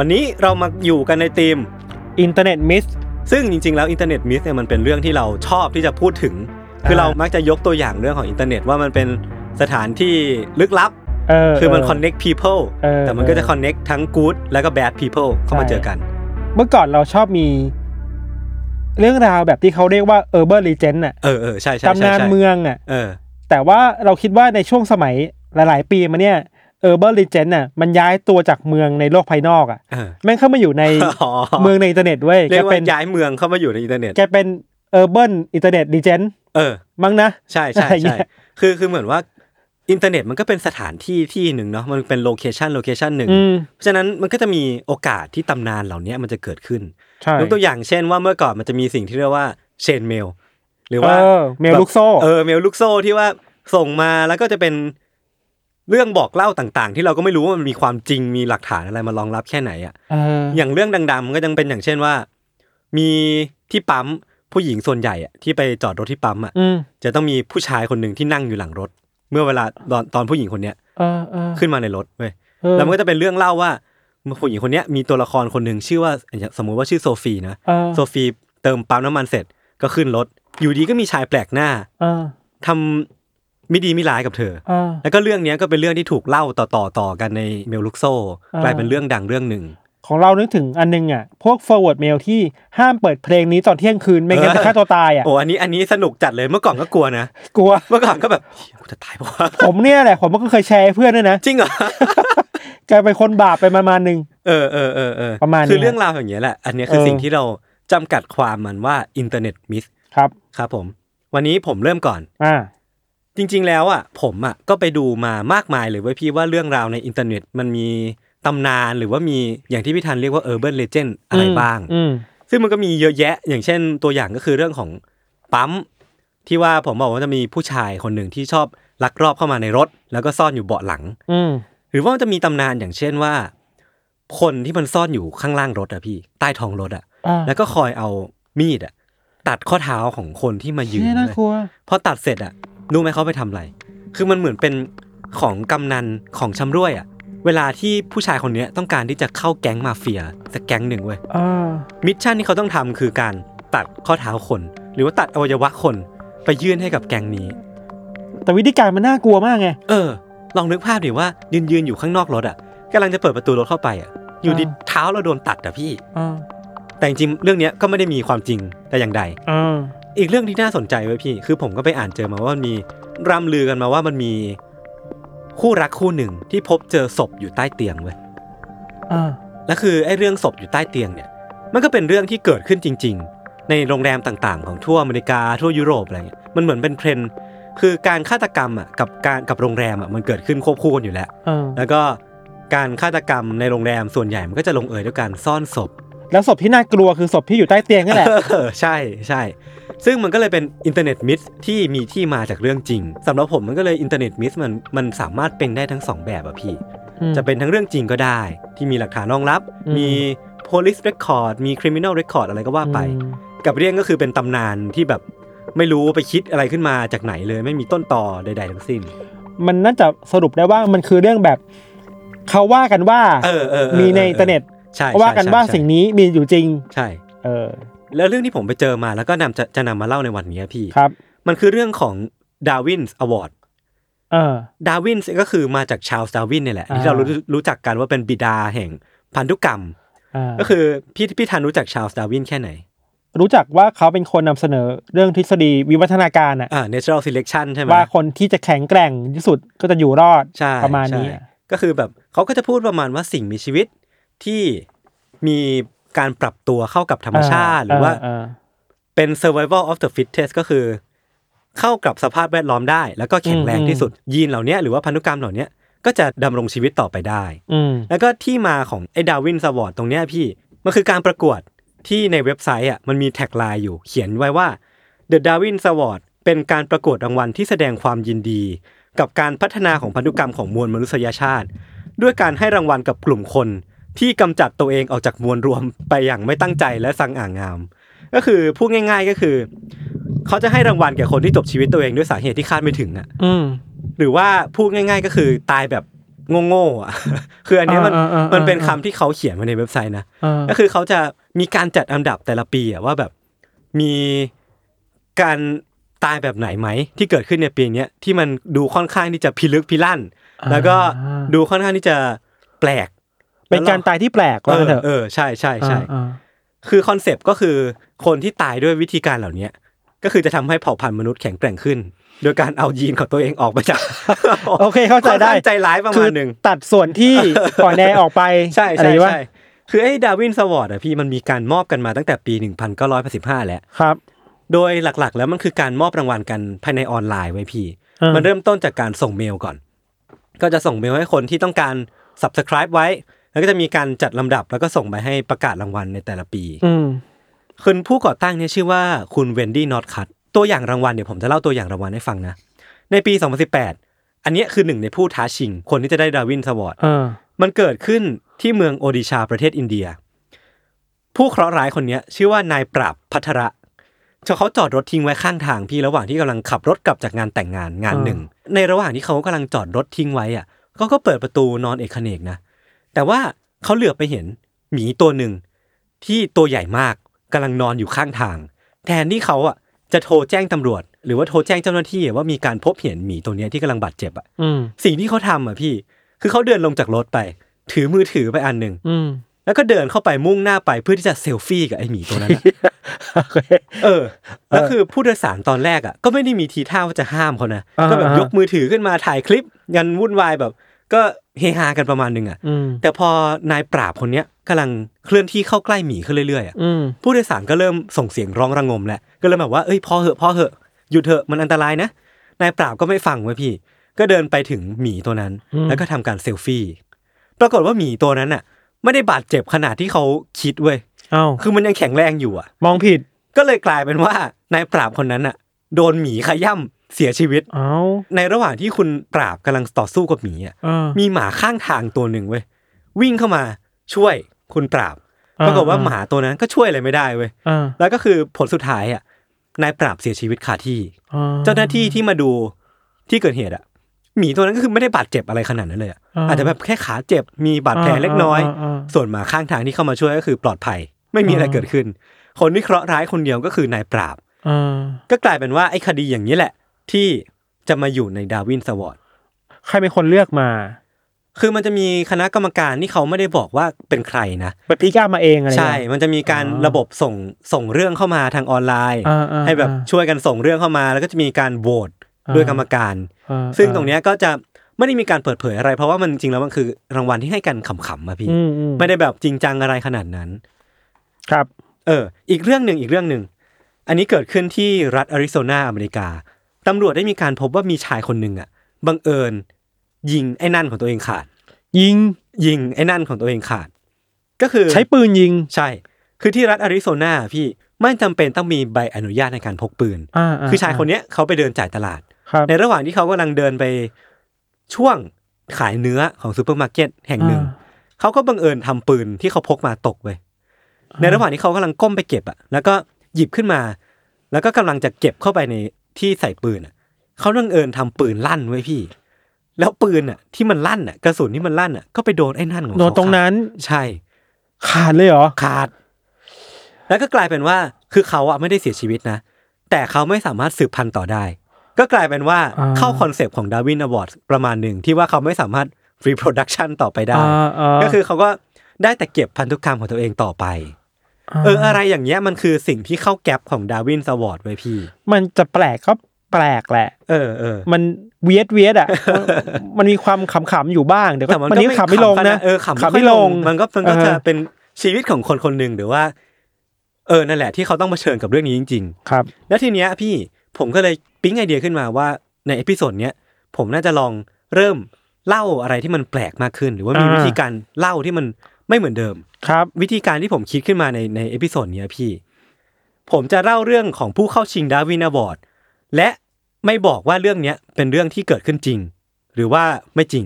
วันนี้เรามาอยู่กันในธีม internet myth ซึ่งจริงๆแล้ว internet myth เนี่ยมันเป็นเรื่องที่เราชอบที่จะพูดถึง คืออ่าเรามักจะยกตัวอย่างเรื่องของอินเทอร์เน็ตว่ามันเป็นสถานที่ลึกลับเออคือมันเ connect people เออแต่มันก็จะเออ connect ทั้ง good แล้วก็ bad people เข้ามาใช่เจอกัน เมื่อก่อนเราชอบมี เรื่องราวแบบที่เขาเรียกว่า urban legend น่ะเออเออใช่ใช่ตำใช่นานใช่เมืองอะเออแต่ว่าเราคิดว่าในช่วงสมัยหลาย ๆ ปีมาเนี่ย urban legend น่ะมันย้ายตัวจากเมืองในโลกภายนอกอะเออแม่งเข้ามาอยู่ในอ๋อเมืองในอินเทอร์เน็ตเว้ยเรียแกกเป็ว่านย้ายเมืองเข้ามาอยู่ในอินเทอร์เน็ตแกเป็น urban internet legend เออมั้งนะ ใช่ใช่อะไรเงี้ใช่ยคือคือเหมือนว่าอินเทอร์เน็ตมันก็เป็นสถานที่ที่หนึ่งเนาะมันเป็นโลเคชันโลเคชันหนึ่งอืมเพราะฉะนั้นมันก็จะมีโอกาสที่ตำนานเหล่านี้มันจะเกิดขึ้นใช่ยกตัวอย่างเช่นว่าเมื่อก่อนมันจะมีสิ่งที่เรียกว่าเชนเมลหรือว่าเออเมลลูกโซ่เออเมลลูกโซ่ที่ว่าส่งมาแล้วก็จะเป็น เรื่องบอกเล่าต่างๆ ที่เราก็ไม่รู้ว่ามันมีความจริงมีหลักฐานอะไรมารองรับแค่ไหนอะเอออย่างเรื่องดังๆมันก็ยังเป็นอย่างเช่นว่า มีที่ปั๊มผู้หญิงส่วนใหญ่อะที่ไปจอดรถที่ปั๊มอะอืมจะต้องมีผู้ชายคนหนึ่งที่นั่งอยู่หลังรถ เมื่อเวลาตอนตอนผู้หญิงคนเนี้ยเออเออขึ้นมาในรถเว้ยเออแล้วมันก็จะเป็นเรื่องเล่าว่าผู้หญิงคนเนี้ยมีตัวละครคนหนึ่งชื่อว่าอย่างสมมุติว่าชื่อโซฟีนะเออโซฟีเติมปั๊มน้ำมันเสร็จก็ขึ้นรถ อยู่ดีก็มีชายแปลกหน้าเออทำ ไม่ดีไม่ร้ายกับเธอเออแล้วก็เรื่องเนี้ยก็เป็นเรื่องที่ถูกเล่าต่อต่อต่อกันในเมลลุกโซอ่ากลายเป็นเรื่องดังเรื่องหนึ่ง ของเรานึกถึงอันนึงอะ พวก forward mail ที่ห้ามเปิดเพลงนี้ตอนเที่ยงคืน ไม่งั้นเออจะฆ่าตัวตายอะ โอ้อันนี้อันนี้สนุกจัดเลยเมื่อก่อนก็กลัวนะ กลัว เมื่อก่อนก็แบบเหี้ยกูจะตายปะวะผมเนี่ยแหละ ผมก็เคยแชร์ให้เพื่อนด้วยนะ จริงเหรอกลายเป็นคนบาปไปประมาณหนึ่งเออเออเออเออประมาณนี้คือเรื่องราวอย่างเงี้ยแหละ อันเนี้ยคือเออสิ่งที่เราจำกัดความมันว่า internet myth ครับ ครับผม วันนี้ผมเริ่มก่อน อ่า จริงๆแล้วอะผมอะก็ไปดูมามากมายเลยเว้ยพี่ว่าเรื่องราวในอินเทอร์เน็ตมันมีตำนานหรือว่ามีอย่างที่พี่ธันเรียกว่า urban legend อะไรบ้างอืมซึ่งมันก็มีเยอะแยะ อย่างเช่นตัวอย่างก็คือเรื่องของปั๊มที่ว่าผมบอกว่าจะมีผู้ชายคนหนึ่งที่ชอบลักลอบเข้ามาในรถ แล้วก็ซ่อนอยู่เบาะหลังอืมหรือว่ามันจะมีตำนานอย่างเช่นว่า คนที่มันซ่อนอยู่ข้างล่างรถอะพี่ใต้ท้องรถอะอ่าแล้วก็คอยเอามีดอะตัดข้อเท้าของคนที่มายืนเชี่ยน่าเลยกลัวพอตัดเสร็จอะ รู้ไหมเขาไปทำอะไร คือมันเหมือนเป็นของกำนันของชำร่วยอะเวลาที่ผู้ชายคนเนี้ยต้องการที่จะเข้าแก๊งมาเฟียสักแก๊งหนึ่งเว้ยอ่ามิชชั่นที่เขาต้องทำคือการตัดข้อเท้าคน หรือว่าตัดอวัยวะคน ไปยื่นให้กับแก๊งนี้ แต่วิธีการมันน่ากลัวมากไง เออ ลองนึกภาพดิว่ายืนยืนอยู่ข้างนอกรถอะกำลังจะเปิดประตูรถเข้าไปอะอยู่ดีอ่าเท้าเราโดนตัดอะพี่อ่าแต่จริงๆเรื่องเนี้ยก็ไม่ได้มีความจริงแต่อย่างใด อ่าอีกเรื่องที่น่าสนใจไว้ยพี่ คือผมก็ไปอ่านเจอมาว่ามันมีร่ำลือกันมาว่ามันมีคู่รักคู่หนึ่งที่พบเจอศพอยู่ใต้เตียงเว้ยอ่าและคือไอ้เรื่องศพอยู่ใต้เตียงเนี่ย มันก็เป็นเรื่องที่เกิดขึ้นจริง ๆ ในโรงแรมต่างๆ ของทั่วอเมริกาทั่วยุโรปอะไรเงี้ย มันเหมือนเป็นเทรนด์คือการฆาตกรรมอะกับการกับโรงแรมอะมันเกิดขึ้นควบคู่กันอยู่แล้วอ่าแล้วก็การฆาตกรรมในโรงแรมส่วนใหญ่มันก็จะลงเอยด้วยการซ่อนศพ แล้วศพที่น่ากลัวคือศพที่อยู่ใต้เตียงนั่นแหละเออใช่ใช่ ซึ่งมันก็เลยเป็น internet myth ที่มีที่มาจากเรื่องจริงสำหรับผมมันก็เลย internet myth มันมันสามารถเป็นได้ทั้งสองแบบอะพี่อืมจะเป็นทั้งเรื่องจริงก็ได้ ที่มีหลักฐานรองรับอืมมี police record มี criminal record อะไรก็ว่าไปอืมกับเรื่องก็คือเป็นตำนานที่แบบไม่รู้ไปคิดอะไรขึ้นมาจากไหนเลย ไม่มีต้นตอใด ๆ ทั้งสิ้น มันน่าจะสรุปได้ว่ามันคือเรื่องแบบเขาว่ากันว่าเออเออเออมีในอินเทอร์เน็ตใช่ว่ากันใช่ว่าใช่สิ่งนี้มีอยู่จริง ใช่ เออ แล้วเรื่องที่ผมไปเจอมาแล้วก็นำจะจะนำมาเล่าในวันนี้พี่ครับ มันคือเรื่องของDarwin Awardsเออดาวินก็คือมาจากชาลส์ดาร์วินเนี่ยแหละอ่าที่เรารู้รู้จักกันว่าเป็นบิดาแห่งพันธุกรรมอ่าก็คือพี่พี่ธันรู้จักชาลส์ดาร์วินแค่ไหน รู้จักว่าเขาเป็นคนนำเสนอเรื่องทฤษฎีวิวัฒนาการอะอ่า natural selection ใช่ไหมว่าคนที่จะแข็งแกร่งที่สุดก็จะอยู่รอดใช่ประมาณนี้ใช่ก็คือแบบเขาก็จะพูดประมาณว่าสิ่งมีชีวิตที่มี การปรับตัวเข้ากับธรรมชาติ หรือว่าอ่าเป็น survival of the fittest ก็คือ เข้ากับสภาพแวดล้อมได้ แล้วก็แข็งแรงที่สุด ยีนเหล่าเนี้ยหรือว่าพันธุกรรมเหล่าเนี้ยก็จะดำรงชีวิตต่อไปได้อืมแล้วก็ที่มาของไอ้ดาวินสวอร์ดตรงเนี้ยพี่ มันคือการประกวดที่ในเว็บไซต์อะมันมีแท็กไลน์อยู่เขียนไว้ว่า The Darwin Award เป็นการประกวดรางวัลที่แสดงความยินดี กับการพัฒนาของพันธุกรรมของมวลมนุษยชาติ ด้วยการให้รางวัลกับกลุ่มคน ที่กำจัดตัวเองออกจากมวลรวมไปอย่างไม่ตั้งใจและสังอ่างงาม ก็คือพูดง่าย ๆก็คือ เขาจะให้รางวัลแก่คนที่จบชีวิตตัวเองด้วยสาเหตุที่คาดไม่ถึงอะอืมหรือว่าพูดง่าย ๆ ก็คือตายแบบโง่ๆอะ คืออันเนี้ยมันอ่าอ่าอ่ามันเป็นคำที่เขาเขียนมาในเว็บไซต์นะอ่าก็คือเขาจะมีการจัดอันดับแต่ละปีอะว่าแบบมีการตายแบบไหนไหมที่เกิดขึ้นในปีเนี้ยที่มันดูค่อนข้างที่จะพิลึกพิลั่น แล้วก็ดูค่อนข้างที่จะแปลก เป็นการตายที่แปลกเออว่าเถอะเออใช่ใช่ใช่อ่าคือคอนเซปต์ก็คือคนที่ตายด้วยวิธีการเหล่าเนี้ยก็คือจะทำให้เผ่าพันธุ์มนุษย์แข็งแกร่งขึ้น โดยการเอายีนของตัวเองออกไปจากโอเคเข้าใจได้ค่อนข้งใจร้ายประคืมาอณหนึ่งตัดส่วนที่ปล่อยแนออกไปใช่อะไรใช่วะใช่คือไอ้ Darwin Awards อะพี่มันมีการมอบกันมาตั้งแต่ปี 1985 แล้วครับ โดยหลักๆ แล้วมันคือการมอบรางวัลกันภายในออนไลน์เว้ยพี่อ่ามันมันเริ่มต้นจากการส่งเมลก่อน ก็จะส่งเมลให้คนที่ต้องการ subscribe ไว้ แล้วก็จะมีการจัดลำดับแล้วก็ส่งไปให้ประกาศรางวัลในแต่ละปีอืมคุณผู้ก่อตั้งเนี่ยชื่อว่าคุณเวนดี้นอตคัตตัวอย่างรางวัลเดี๋ยวผมจะเล่าตัวอย่างรางวัลให้ฟังนะ ในปี 2018 อันเนี้ยคือหนึ่งในผู้ท้าชิง คนที่จะได้ Darwin Awards อ่ามันเกิดขึ้นที่เมืองโอดิชาประเทศอินเดีย ผู้เคราะห์ร้ายคนเนี้ยชื่อว่านายปราบพัทระเขาจอดรถทิ้งไว้ข้างทางพี่ระหว่างที่กำลังขับรถกลับจากงานแต่งงานงานหนึ่ง ในระหว่างที่เขากำลังจอดรถทิ้งไว้อะเขาก็เปิดประตูนอนเอกเขนกนะ แต่ว่าเขาเหลือบไปเห็นหมีตัวหนึ่งที่ตัวใหญ่มากกำลังนอนอยู่ข้างทาง แทนที่เขาอะจะโทรแจ้งตำรวจ หรือว่าโทรแจ้งเจ้าหน้าที่ว่ามีการพบเห็นหมีตัวเนี้ยที่กำลังบาดเจ็บอะอืมสิ่งที่เขาทำอะพี่ คือเขาเดินลงจากรถไป ถือมือถือไปอันหนึ่งอืมแล้วก็เดินเข้าไปมุ่งหน้าไปเพื่อที่จะเซลฟี่กับไอหมีตัวนั้นอะโอเคเออแล้วคือผู้โดยสารตอนแรกอะก็ไม่ได้มีทีท่าว่าจะห้ามเขานะอ่าก็แบบอ่ายยกมือถือขึ้นมาถ่ายคลิปยันวุ่นวายแบบ ก็เฮฮากันประมาณหนึงอะอืมแต่พอนายปราบคนเนี้ยกำลังเคลื่อนที่เข้าใกล้หมีขึ้นเรื่อยๆอะอืมผู้โดยสารก็เริ่มส่งเสียงร้องระงมแล้วก็เริ่มแบบว่าเอ้ยพอเหอะพอเหอะหยุดเถอะมันอันตรายนะนายปราบก็ไม่ฟังไว้ยพี่ ก็เดินไปถึงหมีตัวนั้นอืมแล้วก็ทำการเซลฟี่ ปรากฏว่าหมีตัวนั้นอะ ไม่ได้บาดเจ็บขนาดที่เขาคิดเว้ยเอ้าคือมันยังแข็งแรงอยู่อะ มองผิดก็เลยกลายเป็นว่านายปราบคนนั้นอะ โดนหมีขย่ำ เสียชีวิตเอ้าในระหว่างที่คุณปราบกำลังต่อสู้กับหมีอะอ่ามีหมาข้างทางตัวหนึ่งเว้ยวิ่งเข้ามาช่วยคุณปราบอ่าปรากฏว่าอ่าหมาตัวนั้นก็ช่วยอะไรไม่ได้เว้ยอ่าแล้วก็คือผลสุดท้ายอะนายปราบเสียชีวิตคาที่อ่เจ้าหน้าที่ที่มาดูที่เกิดเหตุอะหมีตัวนั้นก็คือไม่ได้บาดเจ็บอะไรขนาดนั้นเลยอะอาจจะแบบแค่ขาเจ็บมีบาดแผลเล็กน้อยาาส่วนหมาข้างทางที่เข้ามาช่วยก็คือปลอดภัย ไม่มีอะไรเกิดขึ้น คนที่เคราะห์ร้ายคนเดียวก็คือนายปราบอ่าก็กลายเป็นว่าไอ้คดีอย่างนี้แหละ ที่จะมาอยู่ในดาวินสวอร์ดใครเป็นคนเลือกมา คือมันจะมีคณะกรรมการที่เขาไม่ได้บอกว่าเป็นใครนะไปพิก้ามาเองอะไรใช่เงี้ยมันจะมีการอ๋อระบบส่งส่งเรื่องเข้ามาทางออนไลน์อ่าอ่าให้แบบอ่าช่วยกันส่งเรื่องเข้ามา แล้วก็จะมีการโหวตอ่าด้วยกรรมการอ่าซึ่งตรงเนี้ยก็จะไม่ได้มีการเปิดเผยอะไร เพราะว่ามันจริงๆแล้วมันคือรางวัลที่ให้กันขำๆมาพี่อืมอืมไม่ได้แบบจริงจังอะไรขนาดนั้น ครับ เออ อีกเรื่องหนึ่งอีกเรื่องหนึ่ง อันนี้เกิดขึ้นที่รัฐอาริโซนาอเมริกา ตำรวจได้มีการพบว่ามีชายคนหนึ่งอะบังเอิญ ยิงไอ้นั่นของตัวเองขาด ยิงยิงไอ้นั่นของตัวเองขาด ก็คือใช้ปืนยิงใช่ คือที่รัฐอาริโซนาพี่ไม่จำเป็นต้องมีใบอนุญาตในการพกปืนอ่าคือชายคนเนี้ยเขาไปเดินจ่ายตลาดครับในระหว่างที่เขากำลังเดินไปช่วงขายเนื้อของซูเปอร์มาร์เก็ตแห่งหนึ่ง เขาก็บังเอิญทำปืนที่เขาพกมาตกไปในระหว่างที่เขากำลังก้มไปเก็บอะ แล้วก็หยิบขึ้นมา แล้วก็กำลังจะเก็บเข้าไปใน ที่ใส่ปืนอะเขาบังเอิญทำปืนลั่นเว้ยพี่ แล้วปืนอะ ที่มันลั่นอะกระสุนที่มันลั่นอะก็ไปโดนไอ้นั่นของโดเขาโดนตรงนั้นใช่ ขาดเลยเหรอขาด แล้วก็กลายเป็นว่าคือเขาอะไม่ได้เสียชีวิตนะแต่เขาไม่สามารถสืบพันธุ์ต่อได้ ก็กลายเป็นว่าอ่าเข้าคอนเซปต์ของ Darwin Award ประมาณหนึ่งที่ว่าเขาไม่สามารถ reproduction ต่อไปได้อ่าก็คือเขาก็ได้แต่เก็บพันธุกรรมของตัวเองต่อไป เอออะไรอย่างเงี้ยมันคือสิ่งที่เข้าแก๊ปของดาวินสวอร์ดไว้พี่ มันจะแปลกก็แปลกแหละ เออเออมันเวียดเวียดอะ มันมีความขำๆอยู่บ้างเดี๋ยวก็แต่มันมันก็นี้ขำไม่ลงนะเออขำขำไม่ลง มันก็มันก็เออจะเป็นชีวิตของคนคนหนึ่งหรือว่า เออนั่นแหละที่เขาต้องเผชิญกับเรื่องนี้จริงครับๆแล้วทีเนี้ยพี่ผมก็เลยปิ๊งไอเดียขึ้นมาว่าใน episode เนี้ยผมน่าจะลองเริ่มเล่าอะไรที่มันแปลกมากขึ้น หรือว่ามีอ่าวิธีการเล่าที่มัน ไม่เหมือนเดิมครับ วิธีการที่ผมคิดขึ้นมาในใน episode เนี้ยพี่ ผมจะเล่าเรื่องของผู้เข้าชิง Darwin Awardและไม่บอกว่าเรื่องเนี้ยเป็นเรื่องที่เกิดขึ้นจริง หรือว่าไม่จริง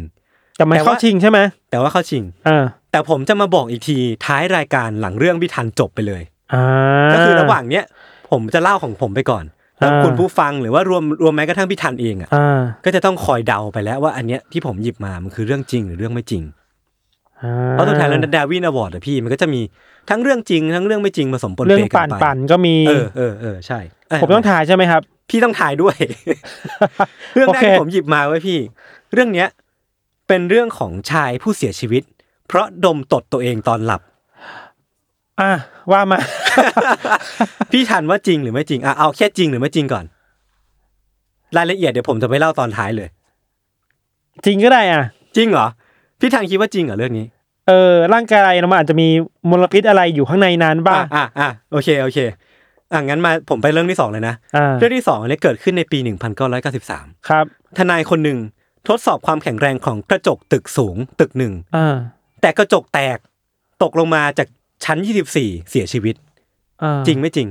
แต่มันแต่ว่าเข้าชิงใช่ไหมแต่ว่าเข้าชิงอ่าแต่ผมจะมาบอกอีกทีท้ายรายการหลังเรื่องพิทันจบไปเลยอ่าก็คือระหว่างเนี้ยผมจะเล่าของผมไปก่อนแล้วอ่าคุณผู้ฟังหรือว่ารวมรวมแม้กระทั่งพิทันเองอะอ่าก็จะต้องคอยเดาไปแล้วว่าอันเนี้ยที่ผมหยิบมามันคือเรื่องจริงหรือเรื่องไม่จริงอ่ เพราะสุดท้ายแล้วดาวินอวอร์ดอะพี่มันก็จะมีทั้งเรื่องจริง ทั้งเรื่องไม่จริงผสมปนเรื่อเปงกัปั่นนไปปั่นก็มีเออเออเออใช่เผมต้องถ่ายใช่ไหมครับ พี่ต้องถ่ายด้วย เรื่องแรกโอเคที่ผมหยิบมาไว้พี่ เรื่องเนี้ยเป็นเรื่องของชายผู้เสียชีวิต เพราะดมตดตัวเองตอนหลับ อะว่ามา พี่ทันว่าจริงหรือไม่จริงอะเอาแค่จริงหรือไม่จริงก่อน รายละเอียดเดี๋ยวผมจะไปเล่าตอนท้ายเลย จริงก็ได้อะ จริงเหรอ พี่ทันคิดว่าจริงเหรอเรื่องนี้ เออร่างกายเรามันอาจจะมีมลพิษอะไรอยู่ข้างในนั้นบ้าอะอะอะโอเคโอเคอะงั้นมาผมไปเรื่องที่สองเลยนะอ่าเรื่องที่สองอันนี้เกิดขึ้นในปี 1993 ครับ ทนายคนหนึ่งทดสอบความแข็งแรงของกระจกตึกสูงตึกหนึ่งอ่าแต่กระจกแตกตกลงมาจากชั้น 24 เสียชีวิตอ่าจริงไม่จริง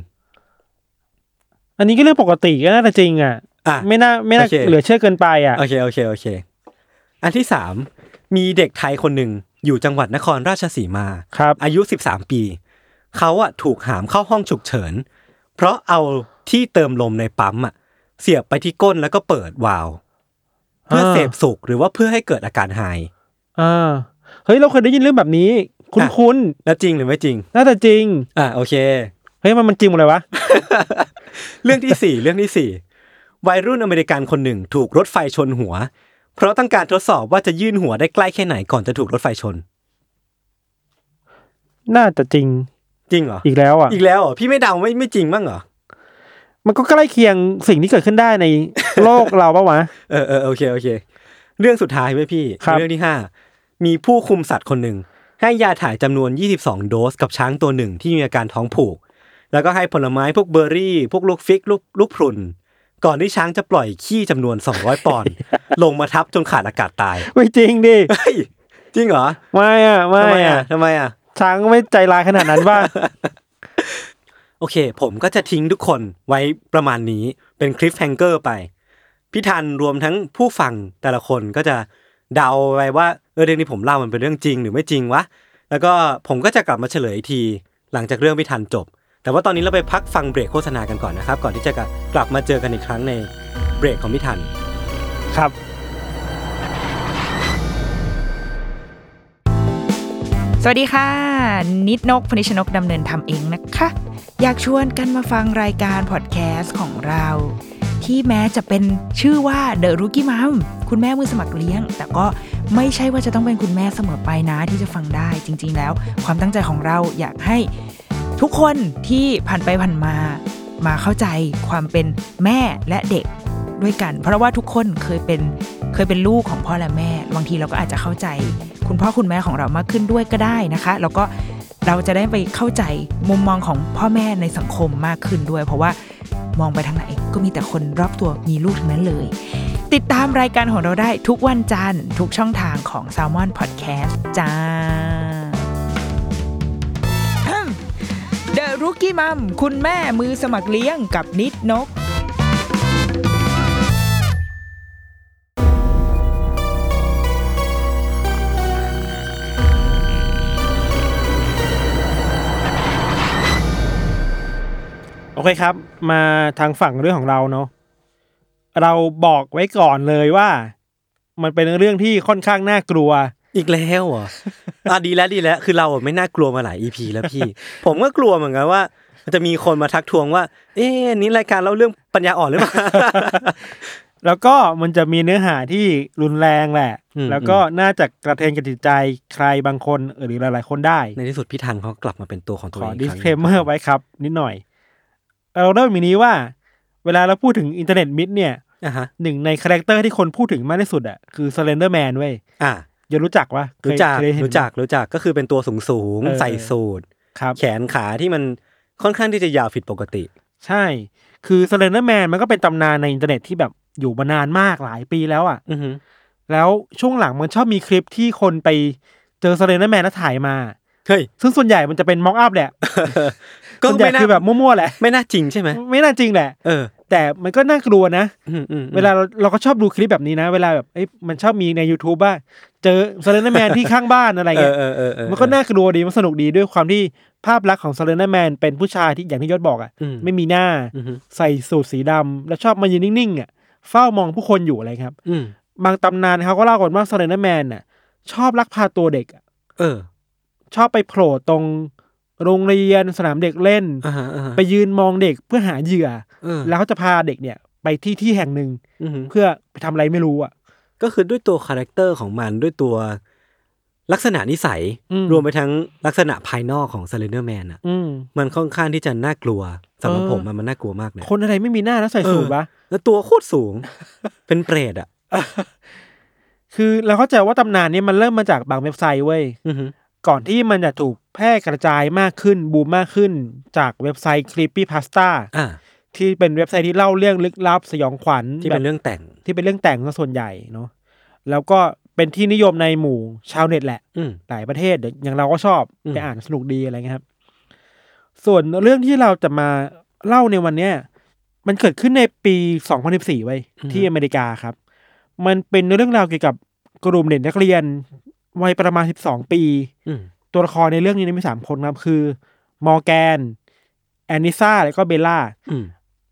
อันนี้ก็เรื่องปกติก็น่าจะจริงอะอะไม่น่าไม่น่าโอเคเหลือเชื่อเกินไปอะโอเคโอเคโอเค อันที่สาม มีเด็กไทยคนหนึ่งอยู่จังหวัดนครราชสีมาครับ อายุ 13 ปี เขาอะถูกหามเข้าห้องฉุกเฉิน เพราะเอาที่เติมลมในปั๊มอะเสียบไปที่ก้นแล้วก็เปิดวาล์วเพื่อเสพสุขหรือว่าเพื่อให้เกิดอาการหายอ่าเฮ้ยเราเคยได้ยินเรื่องแบบนี้ คุ้นอะคุ้นแล้วจริงหรือไม่จริงๆน่าจะจริง อะโอเคเฮ้ยมันมันจริงหมดเลยวะ เรื่องที่สี่เรื่องที่สี่วัยรุ่นอเมริกันคนหนึ่งถูกรถไฟชนหัว เพราะต้องการทดสอบว่าจะยื่นหัวได้ใกล้แค่ไหนก่อนจะถูกรถไฟชน น่าจะจริงจริงเหรออีกแล้วอะอีกแล้วเหรอพี่ไม่เดาไม่ไม่จริงบ้างเหรอมันก็ใกล้เคียงสิ่งที่เกิดขึ้นได้ในโลกเราปะวะเออเออโอเคโอเค เรื่องสุดท้ายไว้พี่ครับเรื่องที่ห้ามีผู้คุมสัตว์คนหนึ่งให้ยาถ่ายจำนวน 22 โดสกับช้างตัวหนึ่งที่มีอาการท้องผูก แล้วก็ให้ผลไม้พวกเบอร์รี่ พวกลูก fig ลูกลูกพรุน ก่อนที่ช้างจะปล่อยขี้จำนวน 200 ปอนด์ลงมาทับจนขาดอากาศตาย ไม่จริงดิเฮ้ยจริงเหรอไม่อะไม่ทำไมอะอะทำไมอะช้างก็ไม่ใจร้ายขนาดนั้นว่าโอเค ผมก็จะทิ้งทุกคนไว้ประมาณนี้เป็น cliffhanger ไป พี่ธันรวมทั้งผู้ฟังแต่ละคนก็จะเดาไปว่าเออเรื่องนี้ผมเล่ามันเป็นเรื่องจริงหรือไม่จริงวะแล้วก็ผมก็จะกลับมาเฉลยอีกที หลังจากเรื่องพี่ทันจบ แต่ว่าตอนนี้เราไปพักฟังเบรกโฆษณากันก่อนนะครับ ก่อนที่จะกลับมาเจอกันอีกครั้งในเบรกของพี่ทันครับสวัสดีค่ะ นิดนกพนิชนกดำเนินทำเองนะคะ อยากชวนกันมาฟังรายการพอดแคสต์ของเรา ที่แม้จะเป็นชื่อว่า The Rookie Mom คุณแม่มือสมัครเลี้ยง แต่ก็ไม่ใช่ว่าจะต้องเป็นคุณแม่เสมอไปนะที่จะฟังได้จริง ๆ แล้ว ความตั้งใจของเราอยากให้ ทุกคนที่ผ่านไปผ่านมามาเข้าใจความเป็นแม่และเด็กด้วยกัน เพราะว่าทุกคนเคยเป็นเคยเป็นลูกของพ่อและแม่ บางทีเราก็อาจจะเข้าใจ คุณพ่อคุณแม่ของเรามากขึ้นด้วยก็ได้นะคะ แล้วก็เราจะได้ไปเข้าใจมุมมองของพ่อแม่ในสังคมมากขึ้นด้วย เพราะว่ามองไปทางไหนก็มีแต่คนรอบตัวมีลูกทั้งนั้นเลย ติดตามรายการของเราได้ทุกวันจันทร์ทุกช่องทางของ s a l m o n Podcast จ้า The Rookie Mom คุณแม่มือสมัครเลี้ยงกับนิดนก โอเคครับ มาทางฝั่งเรื่องของเราเนาะเราบอกไว้ก่อนเลยว่า มันเป็นเรื่องที่ค่อนข้างน่ากลัว อีกแล้วเหรออะดีแล้วดีแล้ว คือเราอะไม่น่ากลัวมาหลายอีพีแล้วพี่ ผมก็กลัวเหมือนกันว่ามันจะมีคนมาทักทวงว่า เอ๊ะอันนี้รายการเล่าเรื่องปัญญาอ่อนหรือเปล่าแล้วก็มันจะมีเนื้อหาที่รุนแรงแหละอืมแล้วก็น่าจะกระเทือนกับจิตใจใครบางคนหรือหลาย ๆ คนได้ ในที่สุดพี่ทันเขากลับมาเป็นตัวของตัวขเอองอีกดิคสรั้งเคลเมอร์ไว้ครับ นิดหน่อย เราเริ่มมีนี้ว่า เวลาเราพูดถึงอินเทอร์เน็ต myth เนี่ยอะฮะหนึ่งใน character ที่คนพูดถึงมากที่สุดอะคือสเลนเดอร์แมนเว้ยอะอ ย่ารู้จักวะเคยรู้จักเคยเห็นรู้จักรู้จักก็คือเป็นตัวสูงสูงๆเออใส่สูทครับแขนขาที่มันค่อนข้างที่จะยาวผิดปกติ ใช่ คือสเลนเดอร์แมนมันก็เป็นตำนานในอินเทอร์เน็ตที่แบบอยู่มานานมากหลายปีแล้วอะอือฮึแล้วช่วงหลังมันชอบมีคลิปที่คนไปเจอสเลนเดอร์แมนแล้วถ่ายมาเฮ้ยซึ่งส่วนใหญ่มันจะเป็น mockup แหละก็ส่วนใหญ่ไม่น่าคือแบบมั่วๆแหละ ไม่น่าจริงใช่ไหมไม่น่าจริงแหละ เออ แต่มันก็น่ากลัวนะอืมอืมอืมเวลาเราเราก็ชอบดูคลิปแบบนี้นะ เวลาแบบเอ้ยมันชอบมีใน YouTube ว่า เจอสเลนเดอร์แมนที่ข้างบ้านอะไรเอเงี้อยเออเออเออมันก็น่ากลัวดีมันสนุกดีด้วยความที่ภาพลักษณ์ของสเลนเดอร์แมนเป็นผู้ชายที่อย่างที่ยศบอกอะอืมไม่มีหน้าอือฮึใส่สูทสีดำแล้วชอบมายืนนิ่งๆอะเฝ้ามองผู้คนอยู่อะไรครับอืมบางตำนานเขาก็เล่ากันว่าสเลนเดอร์แมนน่ะชอบลักพาตัวเด็กอะเออ ชอบไปโผล่ตรง โรงเรียนสนามเด็กเล่นอ่าฮะอ่าฮะไปยืนมองเด็กเพื่อหาเหยื่อเออแล้วเขาจะพาเด็กเนี่ย ไปที่ที่แห่งหนึ่งอือฮึเพื่อไปทำอะไรไม่รู้อะ ก็คือด้วยตัวคาแรคเตอร์ของมันด้วยตัวลักษณะนิสัยอืมรวมไปทั้งลักษณะภายนอกของ s เลนเดอร์แมนอะอืมมันค่อนข้างที่จะน่ากลัวสำหรับเออผมอะมันน่ากลัวมากเลยคนอะไรไม่มีหน้าแล้วใส่สูทวะแล้วตัวโคตรสูง เป็นเปรตอะ คือเราเข้าใจว่าตำนานเนี้มันเริ่มมาจากบางเว็บไซต์เว้ยอือฮึก่อนที่มันจะถูก แพร่กระจายมากขึ้นบูมมากขึ้นจากเว็บไซต์ Creepy Pasta อ่าที่เป็นเว็บไซต์ที่เล่าเรื่องลึกลับสยองขวัญที่เป็นแบบเรื่องแต่งที่เป็นเรื่องแต่งซะส่วนใหญ่เนาะแล้วก็เป็นที่นิยมในหมู่ชาวเน็ตแหละอืมหลายประเทศเดี๋ยวอย่างเราก็ชอบอืมไปอ่านสนุกดีอะไรเงี้ยครับ ส่วนเรื่องที่เราจะมาเล่าในวันเนี้ยมันเกิดขึ้นในปี 2014 ไว้ยที่อเมริกาครับ มันเป็นเรื่องราวเกี่ยวกับกลุ่มเด็กนักเรียนวัยประมาณ 12 ปีอืม ตัวละครในเรื่องนี้มีสามคนครับ คือ มอร์แกน แอนนิซ่าแล้วก็เบลล่าอืม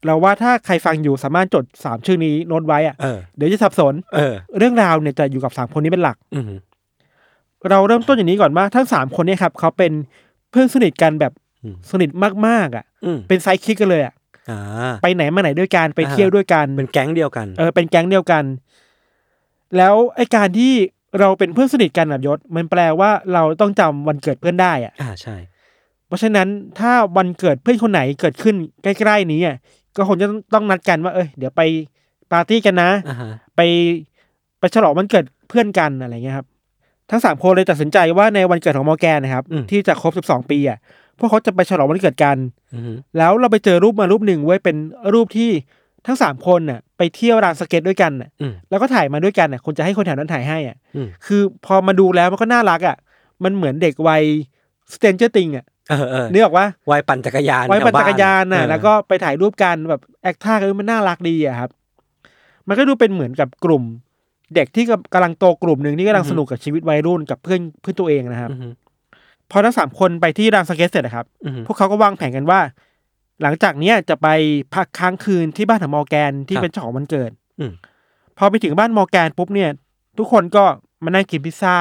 เราว่าถ้าใครฟังอยู่สามารถจดสามชื่อนี้โน้ตไว้อะเออเดี๋ยวจะสับสนเออ เรื่องราวเนี่ยจะอยู่กับสามคนนี้เป็นหลักอืมเราเริ่มต้นอย่างนี้ก่อนว่าทั้งสามคนเนี่ยครับ เขาเป็นเพื่อนสนิทกันแบบอืมสนิทมากๆอะอืมเป็นไซคิกกันเลยอะอ่าไปไหนมาไหนด้วยกันไปอ่าเที่ยวด้วยกันเป็นแก๊งเดียวกัน เออเป็นแก๊งเดียวกัน แล้วไอการที่ เราเป็นเพื่อนสนิทกันแบบยศ มันแปลว่าเราต้องจำวันเกิดเพื่อนได้อะอ่าใช่ เพราะฉะนั้นถ้าวันเกิดเพื่อนคนไหนเกิดขึ้นใกล้ๆนี้อะก็คงจะต้องนัดกันว่า เอ้ยเดี๋ยวไปปาร์ตี้กันนะอ่าฮะไปไปฉลองวันเกิดเพื่อนกันอะไรเงี้ยครับ ทั้งสามคนเลยตัดสินใจว่าในวันเกิดของมอร์แกนนะครับ ที่จะครบสิบสองปีอะพวกเขาจะไปฉลองวันเกิดกันอืมแล้วเราไปเจอรูปมารูปหนึ่งเว้ยเป็นรูปที่ ทั้งสามคนน่ะไปเที่ยวลานสเก็ตด้วยกันน่ะอืมแล้วก็ถ่ายมาด้วยกันน่ะคุณจะให้คนแถวนั้นถ่ายให้อะอืมคือพอมาดูแล้วมันก็น่ารักอะ มันเหมือนเด็กวัย Stranger Things อะเออเออนึกออกว่าวัยปั่นจักรยานวัยปั่นแถจักรยานน่ะเออแล้วก็ไปถ่ายรูปกันแบบแอคท่าเออมันน่ารักดีอะครับ มันก็ดูเป็นเหมือนกับกลุ่ม เด็กที่กำลังโตกลุ่มหนึ่งที่กำลังสนุกกับชีวิตวัยรุ่นกับเพื่อนเพื่อนตัวเองนะครับอืมพอทั้งสามคนไปที่ร้านสเก็ตเสร็จนะครับอืมพวกเขาก็วางแผนกันว่า หลังจากเนี้ยจะไปพักค้างคืนที่บ้านของมอร์แกนที่ครับเป็นเจ้าของวันเกิดอืมพอไปถึงบ้านมอร์แกนปุ๊บเนี่ย ทุกคนก็มานั่งกินพิซซ่า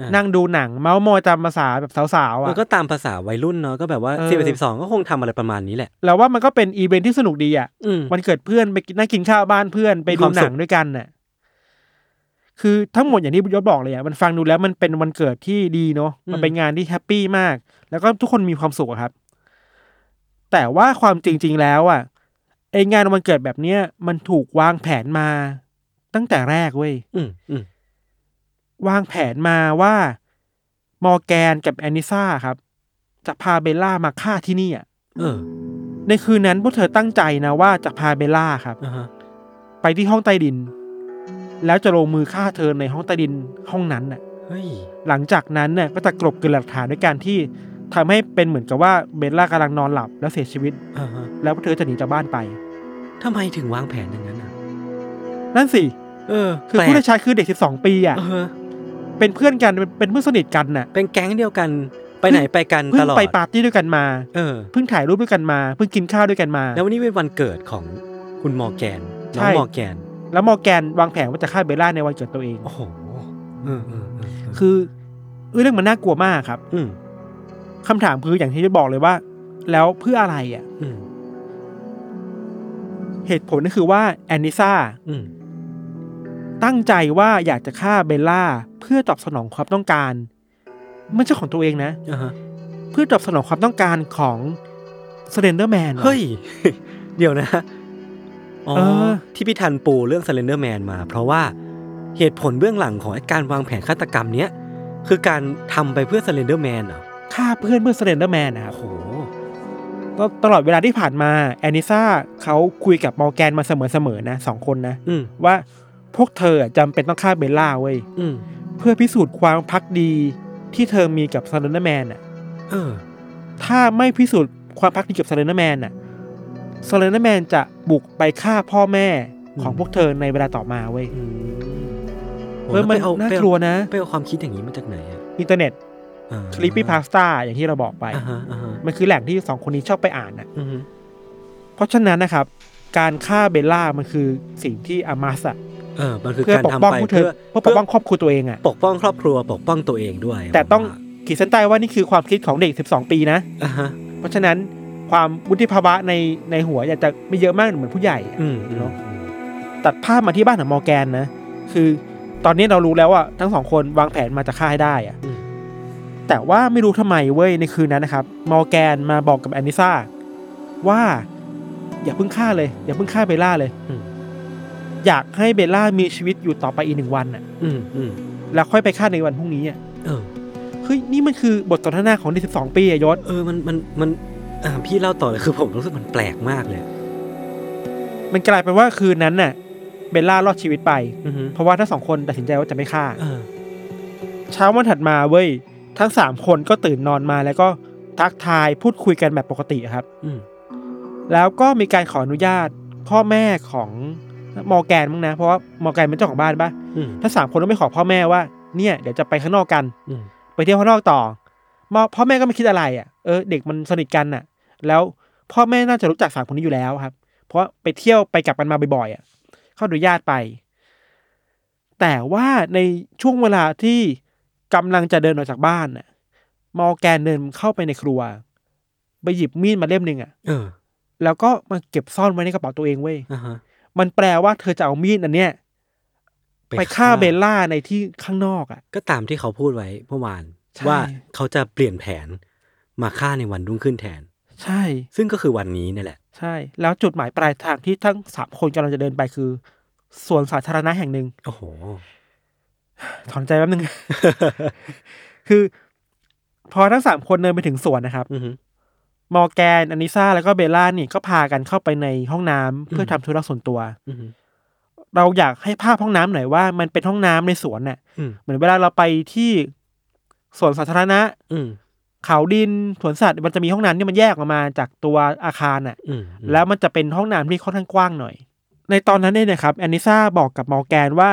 อ่านั่งดูหนัง เมาส์มอยตามภาษาแบบสาวๆมัอะนก็ตามภาษาวัยรุ่นเนาะก็แบบว่าเออสิบสิบสองก็คงทำอะไรประมาณนี้แหละแล้วว่ามันก็เป็นอีเวนท์ที่สนุกดีอะอืมวันเกิดเพื่อนไปกินนั่งกินข้าวบ้านเพื่อนไปมีดูความหนัสุงขด้วยกันน่ะ คือทั้งหมดอย่างที่ยศบอกเลยอะมันฟังดูแล้วมันเป็นวันเกิดที่ดีเนาะมันเป็นงานที่ happy มาก แล้วก็ทุกคนมีความสุขอะครับ แต่ว่าความจริงๆแล้วอะไองานวันเกิดแบบเนี้ยมันถูกวางแผนมาตั้งแต่แรกเว้ยอืมอืมวางแผนมาว่ามอร์แกนกับแอนนิซ่าครับ จะพาเบลล่ามาฆ่าที่นี่อะเออในคืนนั้นพวกเธอตั้งใจนะว่าจะพาเบลล่าครับอ่าฮะไปที่ห้องใต้ดิน แล้วจะลงมือฆ่าเธอในห้องใต้ดินห้องนั้นน่ะเฮ้ยหลังจากนั้นน่ะก็จะกลบเกลื่อนหลักฐานด้วยการที่ ทำให้เป็นเหมือนกับว่าเบลล่ากำลังนอนหลับแล้วเสียชีวิตอ่าฮะแล้วพวกเธอจะหนีจากบ้านไปทำไมถึงวางแผนอย่างนั้นอะ นั่นสิ เออ คือแปลกผู้ได้ชายคือเด็ก12ปีอะเออเป็นเพื่อนกันเป็นเป็นเพื่อนสนิทกันน่ะ เป็นแก๊งเดียวกัน ไปไหนไปกันเพิ่ตงลอดไปปาร์ตี้ด้วยกันมา เออ เพิ่งถ่ายรูปด้วยกันมา เพิ่งกินข้าวด้วยกันมา แล้ววันนี้เป็นวันเกิดของคุณมอร์แกน น้ใช่องมอร์แกน แล้วมอร์แกนวางแผนว่าจะฆ่าเบลล่าในวันเกิดตัวเอง โอ้โหเออเออเออคือเรื่องมันน่ากลัวมากครับ อืม คำถามคืออย่างที่จะบอกเลยว่า แล้วเพื่ออะไรอะอืมเหตุผลก็คือว่าแอนนิซ่าอืมตั้งใจว่าอยากจะฆ่าเบลล่า เพื่อตอบสนองความต้องการไม่ใช่ของตัวเองนะอ่าฮะเพื่อตอบสนองความต้องการของสเลนเดอร์แมนเฮ้ย เดี๋ยวนะอ๋อเออที่พี่ทันปูเรื่อง s ซ l เลนเดอร์แมนมา เพราะว่าเหตุผลเบื้องหลังของไอ้การวางแผนฆาตกรรมเนี้ยคือการทำไปเพื่อ s ซ l เลนเดอร์แมนเหรอ ฆ่าเพื่อนเพื่อสเลนเดอร์แมนนะครับโอ้โหตลอดเวลาที่ผ่านมาแอนิซ่าเขาคุยกับมอร์แกนมาเสมอๆนะสองคนนะอืมว่าพวกเธอจำเป็นต้องฆ่าเบลล่าเว้ยอืมเพื่อพิสูจน์ความภักดีที่เธอมีกับสเลนเดอร์แมนอะเออถ้าไม่พิสูจน์ความภักดีกับสเลนเดอร์แมนอะสเลนเดอร์แมนจะบุกไปฆ่าพ่อแม่ของอืมพวกเธอในเวลาต่อมาเว้ยอืมโอ้เฮ้ยมันแวไปเอน่าไปเอกลัวนะไปเอาความคิดอย่างนี้มาจากไหนอะอินเทอร์เน็ต อ่าคลิปปี้พาสต้าอย่างที่เราบอกไปอ่าฮะอ่าฮะมันคือแหล่งที่สองคนนี้ชอบไปอ่านอะอืมเพราะฉะนั้นนะครับ การฆ่าเบลล่ามันคือสิ่งที่อามาสอะเออมันคือเพื่อการปกทำป้องไปพวกเธเพื่ออเพื่อปกป้องครอบครัวตัวเองอะปกป้องครอบครัวปกป้องตัวเองด้วย แต่ต้องผมว่าขีดเส้นใต้ว่านี่คือความคิดของเด็ก 12 ปีนะอ่าฮะเพราะฉะนั้นความวุฒิภาวะในในหัวอาจจะไม่เยอะมากเหมือนผู้ใหญ่อะอืมอืมเนาะตัดภาพมาที่บ้านของมอร์แกนนะ คือตอนนี้เรารู้แล้วว่าทั้งสองคนวางแผนมาจะฆ่าให้ได้อะอืม แต่ว่าไม่รู้ทำไมเว้ยในคืนนั้นนะครับมอร์แกนมาบอกกับแอนนิซ่าว่าอย่าเพิ่งฆ่าเลย อย่าเพิ่งฆ่าเบลล่าเลยอืมอยากให้เบลล่ามีชีวิตอยู่ต่อไปอีกหนึ่งวันน่ะ อืมอืมแล้วค่อยไปฆ่าในวันพรุ่งนี้อะเออเฮ้ยนี่มันคือบทสนทนาของเด็กสิบสองปีอะยศเออมันมันมันอ่าพี่เล่าต่อเลยคือผมรู้สึกมันแปลกมากเลย มันกลายเป็นว่าคืนนั้นน่ะ เบลล่ารอดชีวิตไปอือฮึเพราะว่าทั้งสองคนตัดสินใจว่าจะไม่ฆ่าเออเช้าวันถัดมาเว้ย ทั้งสามคนก็ตื่นนอนมาแล้วก็ทักทายพูดคุยกันแบบปกติครับ อืมแล้วก็มีการขออนุญาตพ่อแม่ของมอร์แกนมั้งนะ เพราะว่ามอร์แกนเป็นเจ้าของบ้านปะอืมถ้าสามคนก็ไม่ขอพ่อแม่ว่าเนี่ยเดี๋ยวจะไปข้างนอกกันอืมไปเที่ยวข้างนอกต่อมอพ่อแม่ก็ไม่คิดอะไรอะเออเด็กมันสนิทกันน่ะ แล้วพ่อแม่น่าจะรู้จักสามคนนี้อยู่แล้วครับ เพราะไปเที่ยวไปกลับกันมาบ่อยๆอะ เขาอนุญาตไป แต่ว่าในช่วงเวลาที่ กำลังจะเดินออกจากบ้านน่ะมอร์แกนเดินเข้าไปในครัว ไปหยิบมีดมาเล่มหนึ่งอะเออแล้วก็มาเก็บซ่อนไว้ในกระเป๋าตัวเองเว้ยอ่าฮะมันแปลว่าเธอจะเอามีดอันเนี้ยไปฆ่าเบลล่าในที่ข้างนอกอะ ก็ตามที่เขาพูดไว้เมื่อวานใช่ว่าเขาจะเปลี่ยนแผนมาฆ่าในวันรุ่งขึ้นแทน ใช่ ซึ่งก็คือวันนี้นี่แหละ ใช่ แล้วจุดหมายปลายทางที่ทั้งสามคนกำลังจะเดินไปคือสวนสาธารณะแห่งหนึ่งโอ้โห ถอนใจแป๊บนึง คือ พอทั้งสามคนเดินไปถึงสวนนะครับอือฮึมอร์แกนอานิซาแล้วก็เบลล่านี่ก็พากันเข้าไปในห้องน้ำเพื่อมทำธุระส่วนตัวอือฮึเราอยากให้ภาพห้องน้ำหน่อยว่ามันเป็นห้องน้ำในสวนน่ะอืมเหมือนเวลาเราไปที่สวนสาธารณะ อืมเขาดินสวนสัตว์มันจะมีห้องน้ำที่มันแยกออกมาจากตัวอาคารน่ะอืมแล้วมันจะเป็นห้องน้ำที่ค่อนข้างกว้างหน่อย ในตอนนั้นเนี่ยนะครับแอนนิซาบอกกับมอร์แกนว่า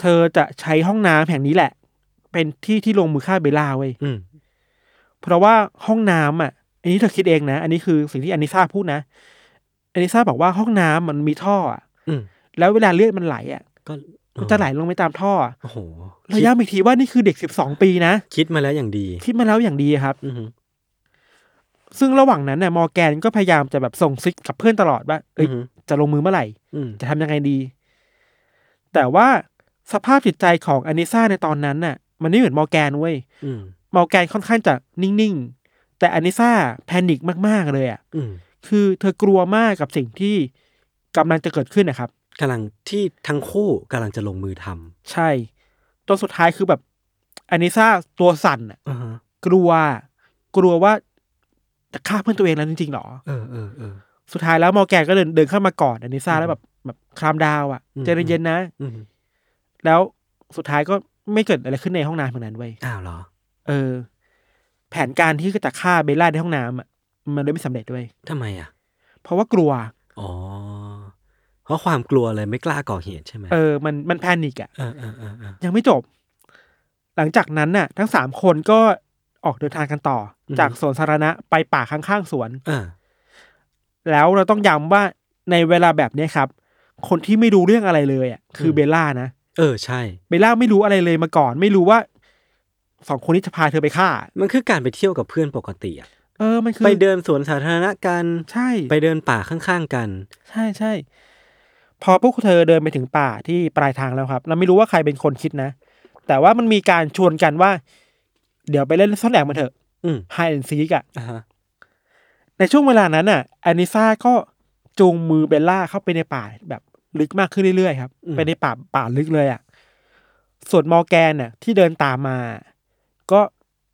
เธอจะใช้ห้องน้ำแห่งนี้แหละ เป็นที่ที่ลงมือฆ่าเบลล่าเว้ยอืมเพราะว่าห้องน้ำอะ อันนี้เธอคิดเองนะ อันนี้คือสิ่งที่แอนนิซาพูดนะแอนนิซาบอกว่าห้องน้ำมันมีท่ออะอืมแล้วเวลาเลือดมันไหลอะ ก็มันจะไหลลงไปตามท่ออะโอ้โหเราย้ำอีกทีว่านี่คือเด็กสิบสองปีนะ คิดมาแล้วอย่างดี คิดมาแล้วอย่างดีครับ อือฮึซึ่งระหว่างนั้นน่ะมอร์แกนก็พยายามจะแบบส่งซิกกับเพื่อนตลอดว่า เอ้ยอือฮึจะลงมือเมื่อไหร่อืมจะทำยังไงดี แต่ว่า สภาพจิตใจของอานิซ่าในตอนนั้นน่ะ มันไม่เหมือนมอร์แกนเว้ยอืมมอร์แกนค่อนข้างจะนิ่งๆ แต่อานิซ่า panic มากๆเลยอะอืมคือเธอกลัวมากกับสิ่งที่กำลังจะเกิดขึ้นนะครับกำลังที่ทั้งคู่กำลังจะลงมือทำใช่จนสุดท้ายคือแบบอานิซ่าตัวสั่นอะอ่าฮะกลัว กลัวว่าจะฆ่าเพื่อนตัวเองแล้วจริงๆหรอเออเออเออสุดท้ายแล้วมอร์แกนก็เดินเดินเข้ามากอดอานิซ่าแล้วแบบแบบคลามดาวอะอืมใจเย็นๆนะอืม แล้วสุดท้ายก็ไม่เกิดอะไรขึ้นในห้องน้ำเหมือนนั้นเว้ยอ้าวเหรอ เออ แผนการที่จะฆ่าเบลล่าในห้องน้ำอะมันเลยไม่สำเร็จด้วยทำไมอะ เพราะว่ากลัว อ๋อ เพราะความกลัวเลยไม่กล้าก่อเหตุใช่ไหมเออ มันมัน panic อะเออเออเออเออยังไม่จบ หลังจากนั้นน่ะ ทั้งสามคนก็ออกเดินทางกันต่ออมจากสวนสาธารณะไปป่าข้างๆสวนอ่าแล้วเราต้องย้ำว่าในเวลาแบบเนี้ยครับ คนที่ไม่รู้เรื่องอะไรเลยอะคือเบลล่านะ เออใช่ เบลล่าไม่รู้อะไรเลยมาก่อน ไม่รู้ว่าสองคนนี้จะพาเธอไปฆ่า มันคือการไปเที่ยวกับเพื่อนปกติอะเออมันคือไปเดินสวนสาธารณะกันใช่ ไปเดินป่าข้างๆกัน ใช่ใช่พอพวกเธอเดินไปถึงป่าที่ปลายทางแล้วครับ เราไม่รู้ว่าใครเป็นคนคิดนะ แต่ว่ามันมีการชวนกันว่า เดี๋ยวไปเล่นซ่อนแอบมาเถอะอืมไฮแอนซีกอะอ่าฮะในช่วงเวลานั้นน่ะแอนิซ่าก็จูงมือเบลล่าเข้าไปในป่าแบบ ลึกมากขึ้นเรื่อยๆครับไปในป่าป่าลึกเลยอะส่วนมอร์แกนน่ะ ที่เดินตามมา ก็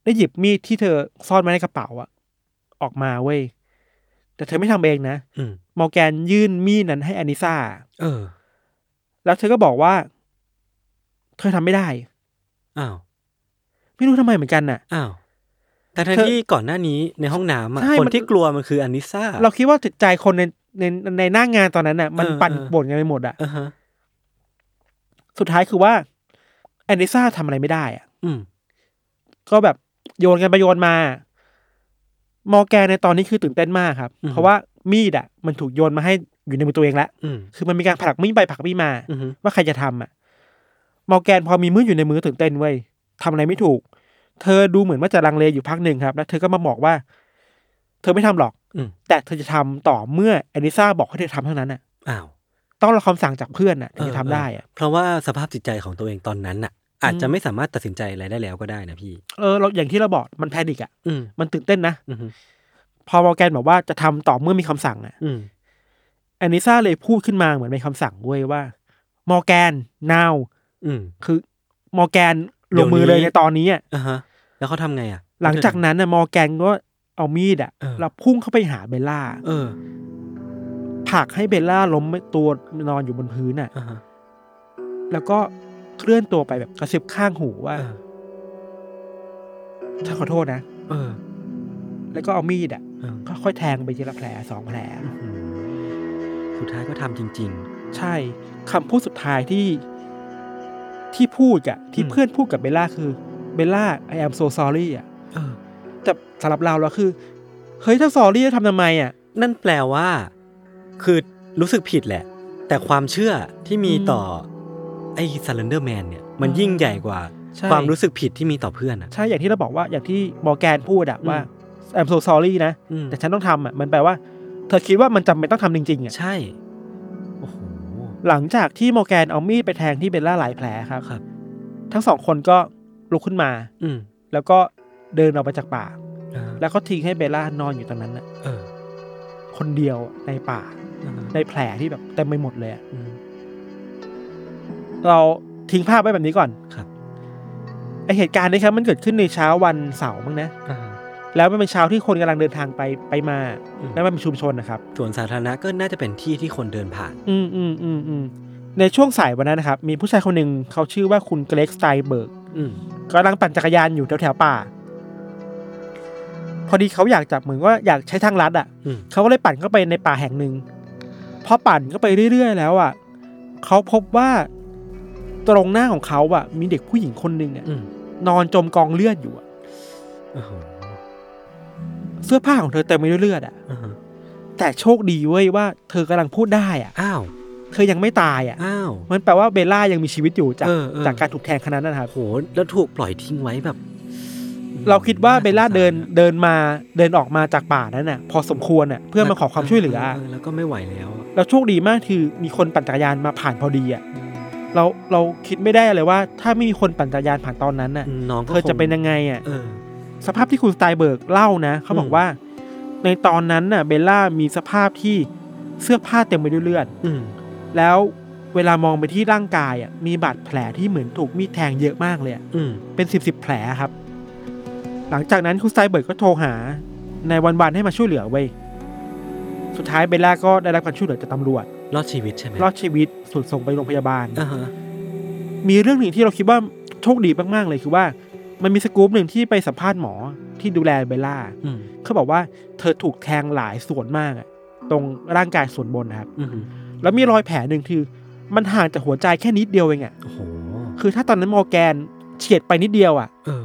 ได้หยิบมีดที่เธอซ่อนไว้ในกระเป๋าอะออกมาเว้ยแต่เธอไม่ทำเองนะอืมมอร์แกนยื่นมีดนั้นให้แอนิซ่าเออ แล้วเธอก็บอกว่า เธอทำไม่ได้อ้าวไม่รู้ทำไมเหมือนกันน่ะอ้าวแต่ทันเธอที่ก่อนหน้านี้ในห้องน้ำอะใช่คนมันที่กลัวมันคืออานิซ่าเราคิดว่าจิตใจคนใน ในในหน้างานตอนนั้นน่ะ มันเออปั่นเออป่วนกันไปหมดอะอ่าฮะสุดท้ายคือว่าแอนิซ่าทำอะไรไม่ได้อะอืมก็แบบโยนกันไปโยนมา มอร์แกนในตอนนี้คือตื่นเต้นมากครับ เพราะว่ามีดอะ มันถูกโยนมาให้อยู่ในมือตัวเองแล้วอืมคือมันมีการผลักมีดไปผลักมีดมาอือฮึว่าใครจะทำอะ มอร์แกนพอมีมืออยู่ในมือตื่นเต้นเว้ยทำอะไรไม่ถูก เธอดูเหมือนว่าจะลังเลอยู่พักหนึ่งครับ แล้วเธอก็มาบอกว่า เธอไม่ทำหรอกอืม แต่เธอจะทำต่อเมื่อแอนิซ่าบอกให้เธอทำเท่านั้นอะอ้าวต้องรอคำสั่งจากเพื่อนอะถึงจะทำได้อะเพราะว่าสภาพจิตใจของตัวเองตอนนั้นน่ะ อาจจะไม่สามารถตัดสินใจอะไรได้แล้วก็ได้นะพี่เออเราอย่างที่เราบอกมัน panic อะอืมมันตื่นเต้นนะอืมพอมอร์แกนบอกว่าจะทำต่อเมื่อมีคำสั่งอะอืมแอนิซ่าเลยพูดขึ้นมาเหมือนเป็นคำสั่งเว้ยว่ามอร์แกน now อืมคือมอร์แกนลงมือเลยเดี๋ยวนี้ในตอนนี้อะอ่าฮะแล้วเขาทำไงอะ หลังจากนั้นน่ะมอร์แกนก็ เอามีดอะเออแล้วพุ่งเข้าไปหาเบลล่าเออผลักให้เบลล่าล้มตัวนอนอยู่บนพื้นอะอ่าฮะแล้วก็เคลื่อนตัวไปแบบกระซิบข้างหูว่าเออฉันขอโทษนะเออ แล้วก็เอามีดอะเออค่อยๆแทงไปทีละแผลสองแผลอืมสุดท้ายก็ทำจริงใช่คำพูดสุดท้ายที่ที่พูดอะที่อืมเพื่อนพูดกับเบลล่าคือเบลล่า I am so sorry อะๆเออ แต่สำหรับเราแล้วคือเฮ้ยถ้า sorry จะทำทำไมอะนั่นแปลว่า คือรู้สึกผิดแหละ แต่ความเชื่อที่มีอืมต่อไอ้ซัลเลนเดอร์แมนเนี่ยมันอืมยิ่งใหญ่กว่า ใช่ ความรู้สึกผิดที่มีต่อเพื่อนอะ ใช่อย่างที่เราบอกว่าอย่างที่มอร์แกนพูดอะอืมว่า I'm so sorry นะ อืมแต่ฉันต้องทำอะมันแปลว่า เธอคิดว่ามันจำเป็นต้องทำจริงๆอะใช่โอ้โหหลังจากที่มอร์แกนเอามีดไปแทงที่เบลล่าหลายแผลครับ ครับ ทั้งสองคนก็ลุกขึ้นมา อืมแล้วก็ เดินออกไปจากป่าอ่าแล้วก็ทิ้งให้เบลล่านอนอยู่ตรงนั้นน่ะเออคนเดียวในป่าอ่า ในแผลที่แบบเต็มไปหมดเลยอะอืมเราทิ้งภาพไว้แบบนี้ก่อนครับไอเหตุการณ์นี้ครับมันเกิดขึ้นในเช้าวันเสาร์มั้งนะอ่าแล้วมันเป็นเช้าที่คนกำลังเดินทางไปไปมาอืมแล้วมันเป็นชุมชนนะครับส่วนสาธารณะก็น่าจะเป็นที่ที่คนเดินผ่าน อืมอืมอืมอืมในช่วงสายวันนั้นนะครับ มีผู้ชายคนหนึ่งเขาชื่อว่าคุณเกรกสไตเบิร์กอืมกำลังปั่นจักรยานอยู่แถวแถวๆป่า พอดีเขาอยากจับเหมือนว่าอยากใช้ทางลัดอะอืมเขาก็เลยปั่นเข้าไปในป่าแห่งหนึ่งพอปั่นเข้าไปเรื่อยๆ แล้วอะเขาพบว่าตรงหน้าของเขาอะ มีเด็กผู้หญิงคนหนึ่งอะอืมนอนจมกองเลือดอยู่อะโอ้โหเสื้อผ้าของเธอเต็มไปด้วยเลือดอะอ่าฮะแต่โชคดีเว้ยว่าเธอกำลังพูดได้อะอ้าวเธอยังไม่ตายอะอ้าวมันแปลว่าเบลล่ายังมีชีวิตอยู่จากเออเออจากการถูกแทงขนาดนั้นนะครับโหแล้วถูกปล่อยทิ้งไว้แบบ เราคิดว่าเบลล่าเดินสงสรอะเดินมาเดินออกมาจากป่านั้นน่ะ พอสมควรน่ะเพื่อมาขอความช่วยเหลือแล้วก็ไม่ไหวแล้วอะเราโชคดีมากคือมีคนปั่นจักรยานมาผ่านพอดีอะเราเราคิดไม่ได้เลยว่า ถ้าไม่มีคนปั่นจักรยานผ่านตอนนั้นน่ะน้องก็เธอจะคงเป็นยังไงอะเออสภาพที่คุณสไตล์เบิร์กเล่านะเขาบอกอืมว่า ในตอนนั้นน่ะ เบลล่ามีสภาพที่เสื้อผ้าเต็มไปด้วยเลือดอืมแล้วเวลามองไปที่ร่างกายอะมีบาดแผลที่เหมือนถูกมีดแทงเยอะมากเลยอะอืมเป็นสิบสิบแผลครับ หลังจากนั้นคุณสไตเบิร์กก็โทรหา nine one one ให้มาช่วยเหลือเว้ยสุดท้ายเบลล่าก็ได้รับการช่วยเหลือจากตำรวจ รอดชีวิตใช่ไหมรอดชีวิตถูกส่งไปโรงพยาบาล อ่าฮะมีเรื่องหนึ่งที่เราคิดว่าโชคดีมากๆเลยคือว่า มันมีสกู๊ปหนึ่งที่ไปสัมภาษณ์หมอที่ดูแลเบลล่าอืมเขาบอกว่าเธอถูกแทงหลายส่วนมากอะตรงร่างกายส่วนบนนะครับ อืมแล้วมีรอยแผลหนึ่งคือ มันห่างจากหัวใจแค่นิดเดียวเองอะโอ้โห คือถ้าตอนนั้นมอร์แกนเฉียดไปนิดเดียวอะ เออ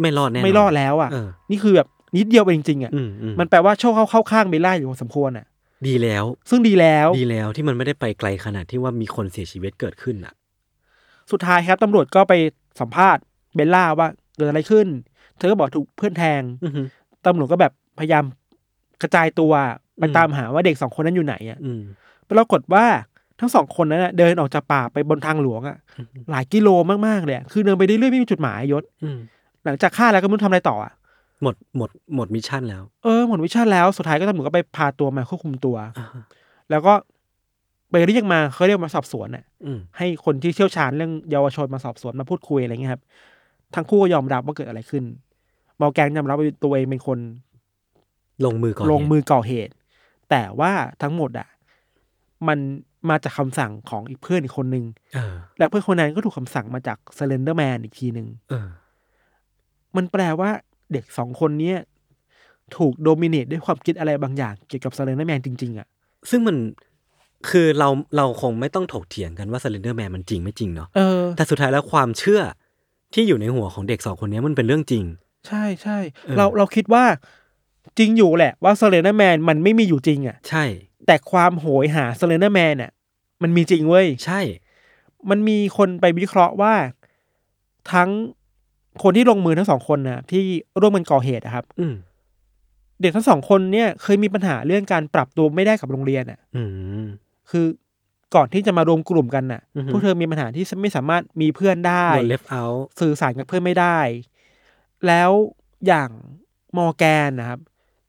ไม่รอดแน่นนไม่รอดแล้วอะเออนี่คือแบบนิดเดียวเองจริงๆอะอืมอืมมันแปลว่าโชคเข้าเข้าข้างเบลล่าอยู่พอสมควรอะดีแล้ว ซึ่งดีแล้วดีแล้วที่มันไม่ได้ไปไกลขนาดที่ว่ามีคนเสียชีวิตเกิดขึ้นอะ สุดท้ายครับตำรวจก็ไปสัมภาษณ์เบลล่าว่าเกิดอะไรขึ้น เธอก็บอกถูกเพื่อนแทงอือฮึตำรวจก็แบบพยายามกระจายตัวไปอืมตามหาว่าเด็กสองคนนั้นอยู่ไหนอะอืมปรากฏว่าทั้งสองคนนั้นน่ะเดินออกจากป่าไปบนทางหลวงอะหลายกิโลมากๆเลยอะคือเดินไปเรื่อยๆไม่มีจุดหมายอะ อืม หลังจากฆ่าแล้วก็ไม่รู้ทำอะไรต่ออะหมดหมดหมด mission แล้ว เออหมด mission แล้วสุดท้ายก็ตำรวจก็ไปพาตัวมาควบคุมตัว อ่าฮะแล้วก็ไปเรียกมาเขาเรียกมาสอบสวนน่ะ อืมให้คนที่เชี่ยวชาญเรื่องเยาวชนมาสอบสวนมาพูดคุยอะไรเงี้ยครับ ทั้งคู่ก็ยอมรับว่าเกิดอะไรขึ้นมอร์แกนยอมรับว่าตัวเองเป็นคนลงมือก่อนลงมือก่อเหตุ แต่ว่าทั้งหมดอะ มันมาจากคำสั่งของอีกเพื่อนอีกคนนึง เออและเพื่อนคนนั้นก็ถูกคำสั่งมาจาก Slender Man อีกทีหนึ่งเออ มันแปลว่าเด็กสองคนเนี้ยถูก dominate ด้วยความคิดอะไรบางอย่าง เกี่ยวกับ Slender Man จริงๆอะ ซึ่งมันคือเราเราคงไม่ต้องถกเถียงกันว่า s เลนเดอร์แมนมันจริงไม่จริงเนาะเออแต่สุดท้ายแล้วความเชื่อที่อยู่ในหัวของเด็กสองคนนี้มันเป็นเรื่องจริง ใช่ใช่เออเราเราคิดว่าจริงอยู่แหละ ว่า Slender Man มันไม่มีอยู่จริงอะ ใช่ แต่ความโหยหา Slender Man อะมันมีจริงเว้ย ใช่ มันมีคนไปวิเคราะห์ว่าทั้ง คนที่ลงมือทั้งสองคนนะที่ร่วมกันก่อเหตุอะครับ อืมเด็กทั้งสองคนเนี่ยเคยมีปัญหาเรื่องการปรับตัวไม่ได้กับโรงเรียนอะอืมคือก่อนที่จะมารวมกลุ่มกันน่ะอือฮึพวกเธอมีปัญหาที่ไม่สามารถมีเพื่อนได้โดน left out สื่อสารกับเพื่อนไม่ได้ แล้วอย่างมอร์แกนนะครับ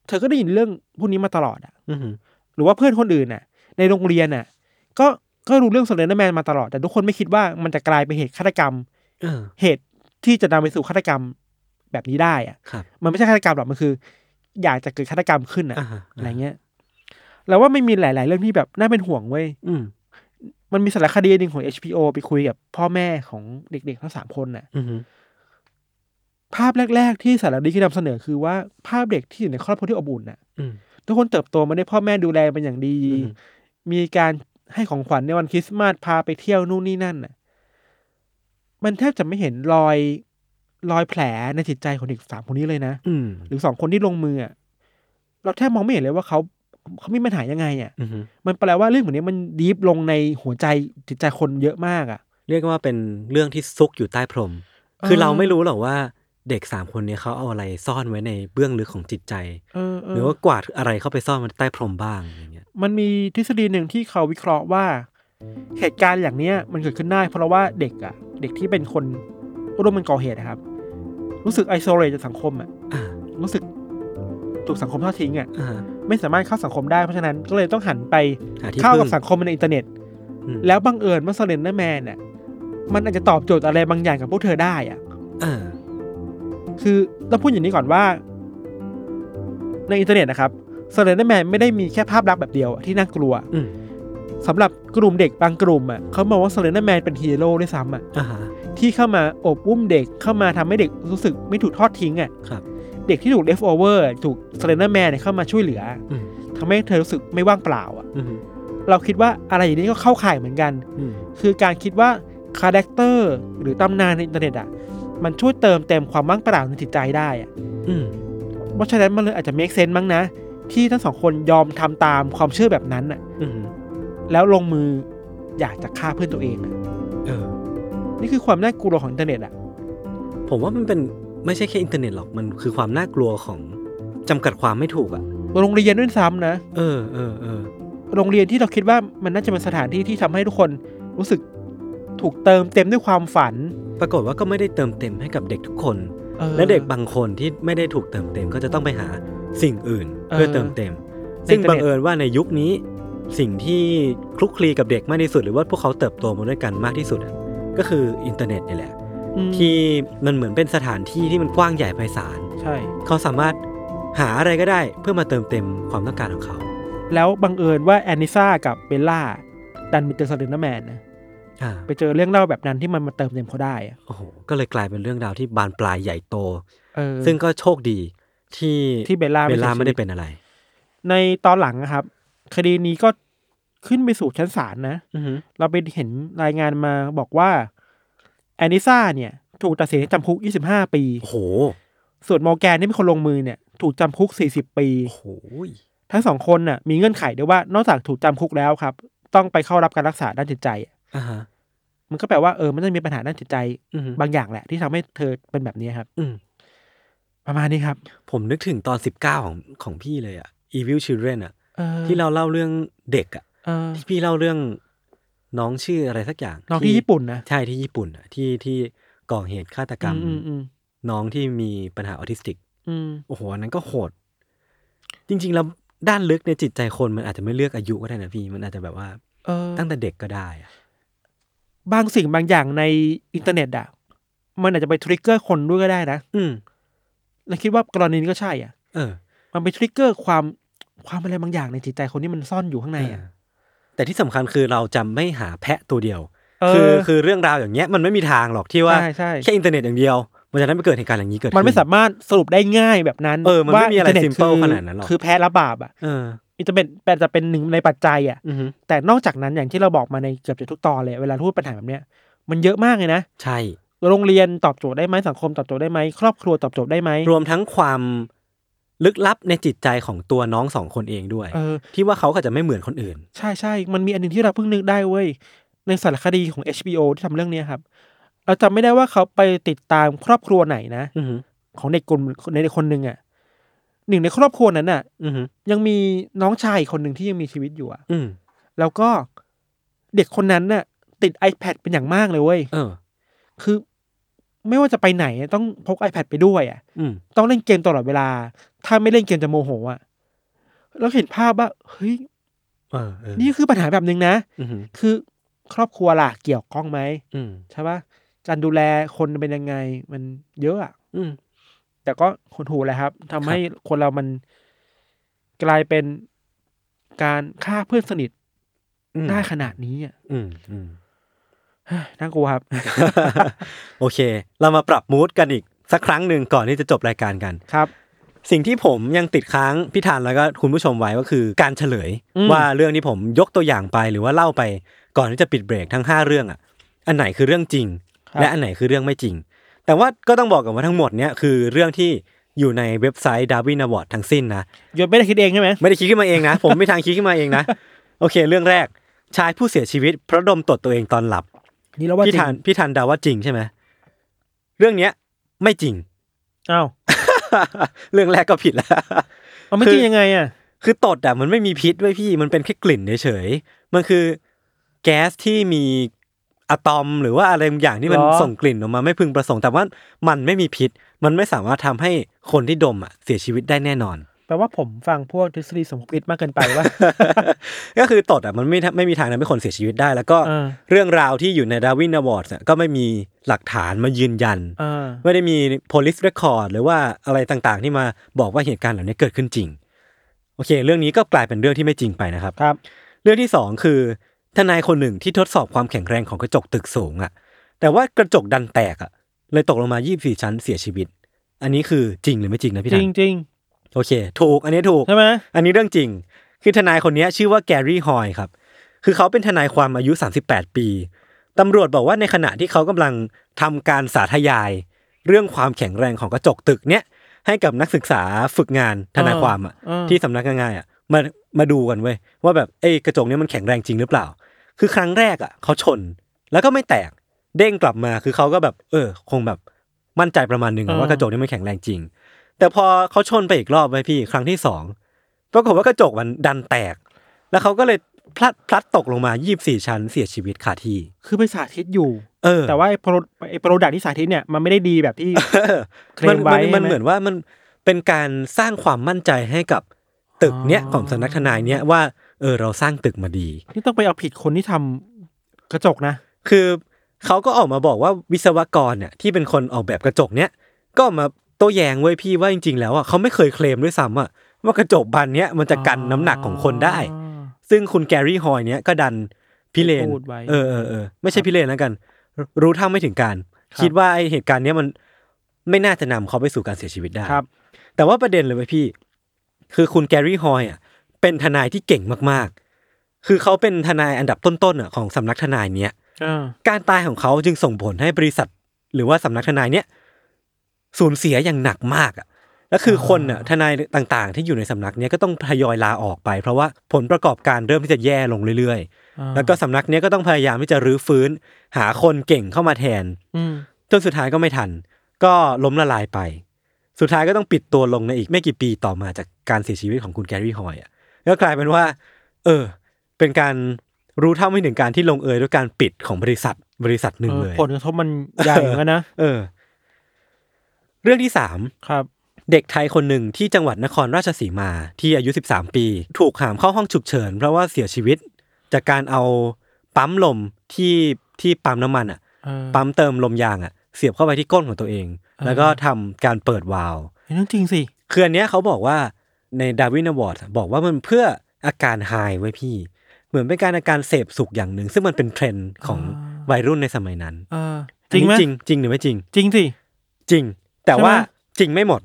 เธอก็ได้ยินเรื่องพวกนี้มาตลอดอะอืมหรือว่าเพื่อนคนอื่นน่ะ ในโรงเรียนน่ะ ก็ก็รู้เรื่อง Slender Man มาตลอด แต่ทุกคนไม่คิดว่ามันจะกลายเป็นเหตุฆาตกรรมเออเหตุ ที่จะนำไปสู่ฆาตกรรมแบบนี้ได้อะครับมันไม่ใช่ฆาตกรรมหรอกมันคือ อยากจะเกิดฆาตกรรมขึ้นอะอ่าฮะอะไรเงี้ยแล้วว่าไม่มีหลาย ๆ เรื่องที่แบบน่าเป็นห่วงเว้ยอืมมันมีสารคดีหนึ่งของ HBO ไปคุยกับพ่อแม่ของเด็ก ๆ ทั้งสามคนน่ะอืมภาพแรก ๆ ที่สารคดีที่นำเสนอคือว่าภาพเด็กที่อยู่ในครอบครัวที่อบอุ่นน่ะอืมทุกคนเติบโตมาได้พ่อแม่ดูแลเป็นอย่างดีอืมมีการให้ของขวัญในวันคริสต์มาสพาไปเที่ยวนู่นนี่นั่นน่ะ มันแทบจะไม่เห็นรอยรอยแผลในจิตใจของเด็กสามคนนี้เลยนะอืมหรือสองคนที่ลงมืออะเราแทบมองไม่เห็นเลยว่าเขาเขามีปัญหายังไงอะอืมมันแปลว่าเรื่องแบบนี้มันดีฟลงในหัวใจจิตใจคนเยอะมากอะ เรียกว่าเป็นเรื่องที่ซุกอยู่ใต้พรมเออคือเราไม่รู้หรอกว่าเด็กสามคนเนี้เขาเอาอะไรซ่อนไว้ในเบื้องลึกของจิตใจเออเออหรือว่ากวาดอะไรเข้าไปซ่อนไว้ใต้พรมบ้างอย่างเงี้ยมันมีทฤษฎีหนึ่งที่เขาวิเคราะห์ว่า เหตุการณ์อย่างเนี้ยมันเกิดขึ้นได้เพราะว่าเด็กอะเด็กที่เป็นคนร่วมมันก่อเหตุนะครับ รู้สึก isolate จากสังคมอะอ่ารู้สึกถูกสังคมทอดทิ้งอะอ่าไม่สามารถเข้าสังคมได้เพราะฉะนั้นก็เลยต้องหันไปหาที่เข้ากับพึ่งสังคมในอินเทอร์เน็ตอืมแล้วบังเอิญว่า Slender Man น่ะมันอาจจะตอบโจทย์อะไรบางอย่างกับพวกเธอได้อะอ่าคือต้องพูดอย่างนี้ก่อนว่า ในอินเทอร์เน็ตนะครับ Slender Man ไม่ได้มีแค่ภาพลักษณ์แบบเดียวอะที่น่ากลัวอืม สำหรับกลุ่มเด็กบางกลุ่มอะเขามองว่า Slender Man เป็นฮีโร่ด้วยซ้ำอะอ่าฮะที่เข้ามาโอบอุ้มเด็กเข้ามาทำให้เด็กรู้สึกไม่ถูกทอดทิ้งอะครับเด็กที่ถูก left over ถูก Slender Man เข้ามาช่วยเหลืออืมทำให้เธอรู้สึกไม่ว่างเปล่าอะอืมเราคิดว่าอะไรอย่างนี้ก็เข้าข่ายเหมือนกันอืมคือการคิดว่าคาแรคเตอร์หรือตำนานในอินเทอร์เน็ตอะมันช่วยเติมเต็มความว่างเปล่าในจิตใจได้อะอืมเพราะฉะนั้นมันเลยอาจจะ make sense มั้งนะ ที่ทั้งสองคนยอมทำตามความเชื่อแบบนั้นอะอืม แล้วลงมืออยากจะฆ่าเพื่อนตัวเองอะเออ นี่คือความน่ากลัวของอินเทอร์เน็ตอะผมว่ามันเป็นไม่ใช่แค่อินเทอร์เน็ตหรอกมันคือความน่ากลัวของจำกัดความไม่ถูกอะโรงเรียนด้วยซ้ำนะ เออเออเออโรงเรียนที่เราคิดว่ามันน่าจะเป็นสถานที่ที่ทำให้ทุกคนรู้สึกถูกเติมเต็มด้วยความฝันปรากฏว่าก็ไม่ได้เติมเต็มให้กับเด็กทุกคน ออ และเด็กบางคนที่ไม่ได้ถูกเติมเต็มก็จะต้องไปหาสิ่งอื่นเออเพื่อเติมเต็ม ซึ่งในอินเทอร์เน็ตบังเอิญว่าในยุคนี้ สิ่งที่คลุกคลีกับเด็กมากที่สุด หรือว่าพวกเขาเติบโตมาด้วยกันมากที่สุดอะก็คืออินเทอร์เน็ตนี่แหละอืมที่มันเหมือนเป็นสถานที่ที่มันกว้างใหญ่ไพศาลใช่ เขาสามารถหาอะไรก็ได้เพื่อมาเติมเต็มความต้องการของเขา แล้วบังเอิญว่าแอนนิซ่ากับเบลล่าดันไปเจอ Slender Man นะอ่าไปเจอเรื่องเล่าแบบนั้นที่มันมาเติมเต็มเขาได้อะโอ้โหก็เลยกลายเป็นเรื่องราวที่บานปลายใหญ่โตเออซึ่งก็โชคดีที่ที่เบลล่าไม่เบลล่าเสียชีวิตไม่ได้เป็นอะไร ในตอนหลังนะครับ คดีนี้ก็ขึ้นไปสู่ชั้นศาลนะอือหือเราไปเห็นรายงานมาบอกว่าแอนนิซ่าเนี่ย ถูกตัดสินให้จำคุก 25 ปี โอ้โห ส่วนมอร์แกนที่เป็นคนลงมือเนี่ย ถูกจำคุก 40 ปี โอ้โห ทั้งสองคนน่ะ มีเงื่อนไขด้วยว่านอกจากถูกจำคุกแล้วครับ ต้องไปเข้ารับการรักษาด้านจิตใจอะอ่าฮะมันก็แปลว่าเออมันต้องมีปัญหาด้านจิตใจอือหือบางอย่างแหละ ที่ทำให้เธอเป็นแบบนี้ครับ อืมประมาณนี้ครับ ผมนึกถึงตอนสิบเก้าของของพี่เลยอะ Evil Children อะเออ ที่เราเล่าเรื่องเด็กอะเออที่พี่เล่าเรื่องน้องชื่ออะไรสักอย่าง น้องที่ญี่ปุ่นนะใช่ที่ญี่ปุ่นอะที่ที่ก่อเหตุฆาตกรรมอืมอืมน้องที่มีปัญหาออทิสติกอืมโอ้โหอันนั้นก็โหด จริง ๆ แล้วด้านลึกในจิตใจคนมันอาจจะไม่เลือกอายุก็ได้นะพี่มันอาจจะแบบว่าเออตั้งแต่เด็กก็ได้อะบางสิ่งบางอย่างในอินเทอร์เน็ตอะมันอาจจะไป trigger คนด้วยก็ได้นะ อืมแล้วคิดว่ากรณีนี้ก็ใช่อะ เออ มันไป trigger ความ ความอะไรบางอย่างในจิตใจคนที่มันซ่อนอยู่ข้างในอะแต่ที่สำคัญคือเราจะไม่หาแพะตัวเดียวเออคือคือเรื่องราวอย่างเงี้ยมันไม่มีทางหรอกที่ว่าใช่ใช่แค่อินเทอร์เน็ตอย่างเดียว มันจะได้ไม่เกิดเหตุการณ์อย่างนี้เกิดขึ้น มันไม่สามารถสรุปได้ง่ายแบบนั้นเออมันไม่มีอะไรว่า simple คืขนาดนั้นหรอกคือแพะรับบาปอะเอออินเทอร์เน็ตแปลจะเป็นหนึ่งในปัจจัยอะอือฮึแต่นอกจากนั้นอย่างที่เราบอกมาในเกือบจะทุกตอนเลยเวลาพูดปัญหาแบบเนี้ยมันเยอะมากเลยนะใช่โรงเรียนตอบโจทย์ได้ไหมสังคมตอบโจทย์ได้ไหมครอบครัวตอบโจทย์ได้ไหมรวมทั้งความ ลึกลับในจิตใจของตัวน้องสองคนเองด้วยเออที่ว่าเขาก็จะไม่เหมือนคนอื่น ใช่ใช่มันมีอันหนึ่งที่เราเพิ่งนึกได้เว้ยในสารคดีของ HBO ที่ทำเรื่องเนี้ยครับ เราจำไม่ได้ว่าเขาไปติดตามครอบครัวไหนนะอือฮึของเด็กกลุ่มในเด็กคนหนึ่งอะหนึ่งในครอบครัวนั้นอะอือฮึยังมีน้องชายอีกคนหนึ่งที่ยังมีชีวิตอยู่อะอืมแล้วก็เด็กคนนั้นน่ะ ติด iPad เป็นอย่างมากเลยเว้ยเออคือไม่ว่าจะไปไหนต้องพก iPad ไปด้วยอะอืมต้องเล่นเกมตลอดเวลา ถ้าไม่เล่นเกมจะโมโหอะแล้วเห็นภาพว่าเฮ้ยเออเออนี่คือปัญหาแบบหนึ่งนะอือฮึคือครอบครัวล่ะเกี่ยวข้องไหมอืมใช่ปะการดูแลคนเป็นยังไง มันเยอะอะอืมแต่ก็หดหูแหละครับทำให้คนเรามันกลายเป็นการฆ่าเพื่อนสนิทอืมได้ขนาดนี้อะอืมอืมเฮ้ยน่ากลัวครับ โอเค เรามาปรับมูดกันอีกสักครั้งหนึ่งก่อนที่จะจบรายการกันครับ สิ่งที่ผมยังติดค้างพี่ธันแล้วก็คุณผู้ชมไว้ก็คือการเฉลยอืมว่าเรื่องที่ผมยกตัวอย่างไปหรือว่าเล่าไปก่อนที่จะปิดเบรกทั้งห้าเรื่องอะ อันไหนคือเรื่องจริง และอันไหนคือเรื่องไม่จริง แต่ว่าก็ต้องบอกกันว่าทั้งหมดเนี้ยคือเรื่องที่อยู่ในเว็บไซต์ Darwin Award ทั้งสิ้นนะยศไม่ได้คิดเองใช่ไหมไม่ได้คิดขึ้นมาเองนะ ผมไม่ทางคิดขึ้นมาเองนะ โอเค เรื่องแรกชายผู้เสียชีวิตเพราะดมตดตัวเองตอนหลับนี่เราว่าจพี่ริงธันพี่ธันเดาว่าจริงใช่ไหมเรื่องเนี้ย ไม่จริงอ้าว เรื่องแรกก็ผิดแล้วเอาไม่คือจริงยังไงอะคือตดอะมันไม่มีพิษไว้ยพี่มันเป็นแค่กลิ่นเฉยๆมันคือ แก๊สที่มีอะตอมหรือว่าอะไรบางอย่างที่มันหรอส่งกลิ่นออกมาไม่พึงประสงค์แต่ว่ามันไม่มีพิษ มันไม่สามารถทำให้คนที่ดมอะเสียชีวิตได้แน่นอน แปลว่าผมฟังพวกทฤษฎีสมคบคิดมากเกินไปว่า ก็คือตดอะมันไม่ไม่มีทางทำให้คนเสียชีวิตได้ แล้วก็เออเรื่องราวที่อยู่ในดาวินอวอร์ดก็ไม่มีหลักฐานมายืนยันอ่าไม่ได้มี police record หรือว่าอะไรต่างๆ ที่มาบอกว่าเหตุการณ์เหล่านี้เกิดขึ้นจริง โอเค เรื่องนี้ก็กลายเป็นเรื่องที่ไม่จริงไปนะครับครับ เรื่องที่สองคือทนายคนหนึ่งที่ทดสอบความแข็งแรงของกระจกตึกสูงอะ่ะ แต่ว่ากระจกดันแตกอะ่ะ เลยตกลงมา 24 ชั้นเสียชีวิต อันนี้คือจริงหรือไม่จริงนะพี่จทัรินงจริง โอเค ถูกอันนี้ถูกๆใช่ไหมอันนี้เรื่องจริง คือทนายคนนี้ชื่อว่าแกรี่ฮอยครับ คือเขาเป็นทนายความอายุ 38 ปีตำรวจบอกว่าในขณะที่เขากำลังทำการสาธยาย เรื่องความแข็งแรงของกระจกตึกเนี้ยให้กับนักศึกษาฝึกงานทนายความอะเออที่สำนักงานอะมามาดูกันเว้ยว่าแบบเอ้ยกระจกเนี้ยมันแข็งแรงจริงหรือเปล่า คือครั้งแรกอะเขาชน แล้วก็ไม่แตกเด้งกลับมาคือเขาก็แบบ เออ คงแบบมั่นใจประมาณหนึ่งอะว่ากระจกนี้มันแข็งแรงจริง แต่พอเขาชนไปอีกรอบไปพี่ครั้งที่สองปรากฏว่ากระจกมันดันแตก แล้วเขาก็เลยพลัดพลัดตกลงมา 24 ชั้นเสียชีวิตคาที่ คือไปสาธิตอยู่ เออ แต่ว่าไอ้โปรไอ้โปรดักที่สาธิตเนี่ยมันไม่ได้ดีแบบที่เคลมันมไว้มันมันใช่ไหมเหมือนว่ามันเป็นการสร้างความมั่นใจให้กับตึกเนี้ยอ๋อของสำนักทนายเนี้ยว่าเออเราสร้างตึกมาดี นี่ต้องไปเอาผิดคนที่ทำกระจกนะ คือเขาก็ออกมาบอกว่าวิศวกรเนี่ยที่เป็นคนออกแบบกระจกเนี้ยก็ออกมา โต้แย้งเว้ยพี่ว่าจริง ๆ แล้วอะเขาไม่เคยเคลมด้วยซ้ำอะว่ากระจกบานเนี้ยมันจะกันน้ำหนักของคนได้ ซึ่งคุณแกรี่ฮอยเนี้ยก็ดันพิเรนพูดไว้เออเออเออไม่ใช่พิเรนแล้วกัน รู้เท่าไม่ถึงการครับคิดว่าไอเหตุการณ์เนี้ยมันไม่น่าจะนำเขาไปสู่การเสียชีวิตได้ครับ แต่ว่าประเด็นเลยเว้ยพี่ คือคุณแกรี่ฮอยอะเป็นทนายที่เก่งมากๆ คือเขาเป็นทนายอันดับต้นๆอะของสำนักทนายเนี้ยอ่าการตายของเขาจึงส่งผลให้บริษัท หรือว่าสำนักทนายเนี้ย สูญเสียอย่างหนักมากอะแล้วคือคนอะทนายต่างๆ ที่อยู่ในสำนักเนี้ยก็ต้องทยอยลาออกไป เพราะว่าผลประกอบการเริ่มที่จะแย่ลงเรื่อยอ่าๆแล้วก็สำนักเนี้ยก็ต้องพยายามที่จะรื้อฟื้น หาคนเก่งเข้ามาแทนอืมจนสุดท้ายก็ไม่ทัน ก็ล้มละลายไป สุดท้ายก็ต้องปิดตัวลงในอีกไม่กี่ปีต่อมาจากการเสียชีวิตของคุณแกรี่ฮอยอะก็กลายเป็นว่า เออ เป็นการรู้เท่าไม่ถึงการที่ลงเอยด้วยการปิดของบริษัทบริษัทหนึ่งเออเลยผลกระทบมันใหญ่เหมือนกันนะเออ เรื่องที่สามครับ เด็กไทยคนหนึ่งที่จังหวัดนครราชสีมาที่อายุ 13 ปี ถูกหามเข้าห้องฉุกเฉิน เพราะว่าเสียชีวิต จากการเอาปั๊มลมที่ที่ปั๊มน้ำมันอะเออปั๊มเติมลมยางอะ เสียบเข้าไปที่ก้นของตัวเองอ่าแล้วก็ทำการเปิดวาล์วเห็นเรื่องจริงสิคืออันเนี้ยเขาบอกว่าในดาวินอวอร์ดบอกว่ามันเพื่ออาการไฮไว้พี่ เหมือนเป็นการอาการเสพสุขอย่างหนึ่ง ซึ่งมันเป็นเทรนด์ของวัยรุ่นในสมัยนั้นเออจริงไหมอันนี้จริงจริงหรือไม่จริง จริงสิจริง แต่ใช่ไหมว่าจริงไม่หมด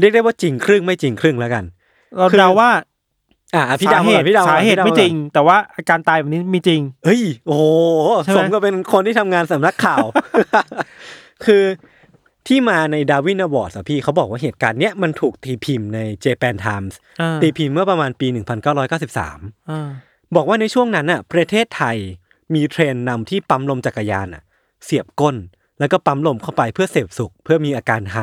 เรียกได้ว่าจริงครึ่งไม่จริงครึ่งแล้วกัน เราคือเดาว่า อะอะพี่สาดาวเหก่อตุนพี่ดาวสาเหตุพี่ดวไม่ก่อนจริง แต่ว่าอาการตายแบบนี้มีจริง เฮ้ย โอ้โหใช่ไหมสมก็เป็นคนที่ทำงานสำนักข่าว คือที่มาใน Darwin Award อะพี่เขาบอกว่าเหตุการณ์เนี้ยมันถูกตีพิมพ์ใน Japan Times อ่าตีพิมพ์เมื่อประมาณปี 1993อ่าบอกว่าในช่วงนั้นน่ะประเทศไทยมีเทรนด์นำที่ปั๊มลมจักรยานอะเสียบก้น แล้วก็ปั๊มลมเข้าไปเพื่อเสพสุข เพื่อมีอาการ high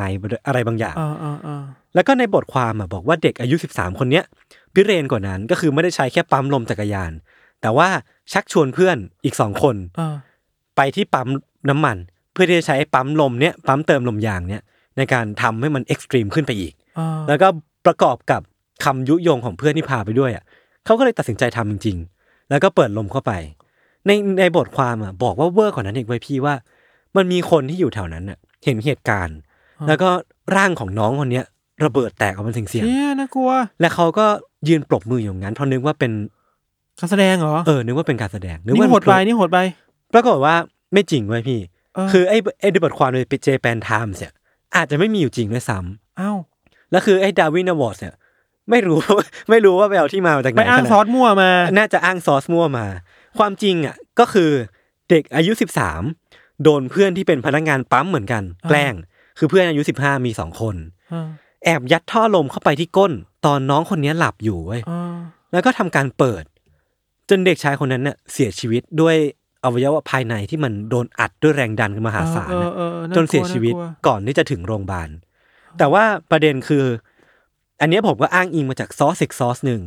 อะไรบางอย่างอ่าอ่าอ่าแล้วก็ในบทความอะบอกว่าเด็กอายุ 13 คนเนี้ยพิเรนทร์กว่านั้นก็คือไม่ได้ใช้แค่ปั๊มลมจักรยาน แต่ว่าชักชวนเพื่อนอีกสองคนอ่าไปที่ปั๊มน้ำมัน เพื่อที่จะใช้ปั๊มลมเนี้ยปั๊มเติมลมยางเนี้ยในการทำให้มัน extreme ขึ้นไปอีกอ่าแล้วก็ประกอบกับคำยุยงของเพื่อนที่พาไปด้วยอะเขาก็เลยตัดสินใจทำจริง ๆ แล้วก็เปิดลมเข้าไป ในในบทความอะบอกว่าเวอร์กว่านั้นอีกเว้ยพี่ว่า มันมีคนที่อยู่แถวนั้นอะ เห็นเหตุการณ์ แล้วก็ร่างของน้องคนเนี้ยระเบิดแตกออกมาเสียงเสียงเชี่ยน่ากลัว และเขาก็ยืนปรบมืออย่างนั้นเพราะนึกว่าเป็นการแสดงเหรอ เออ นึกว่าเป็นการแสดง นึกนี่ว่าโหดไปนี่โหดไป ปรากฏว่าไม่จริงเว้ยพี่เออคือไอ้ไอ้บทความใน Japan Times เนี่ยอาจจะไม่มีอยู่จริงด้วยซ้ำอ้าว แล้วคือไอ้ Darwin Award เนี่ยไม่รู้ไม่รู้ว่าไปเอาที่มาจากไหนไปอ้างขนดซอสมั่วมา น่าจะอ้างซอสมั่วมา ความจริงอะก็คือเด็กอายุ13 โดนเพื่อนที่เป็นพนักงานปั๊มเหมือนกันอ่าแกล้ง คือเพื่อนอายุ15มีสองคนอ่าแอบยัดท่อลมเข้าไปที่ก้น ตอนน้องคนนี้หลับอยู่เว้ยอ่าแล้วก็ทำการเปิด จนเด็กชายคนนั้นเนี่ยเสียชีวิตด้วยอวัยวะภายในที่มันโดนอัดด้วยแรงดันมหาศาลเอน่ะอเออออากจนเสียชีวิตน่ากลัก่อนที่จะถึงโรงพยาบาลแต่ว่าประเด็นคือ อันเนี้ยผมก็อ้างอิงมาจากซอสอีกซอสหนึ่ง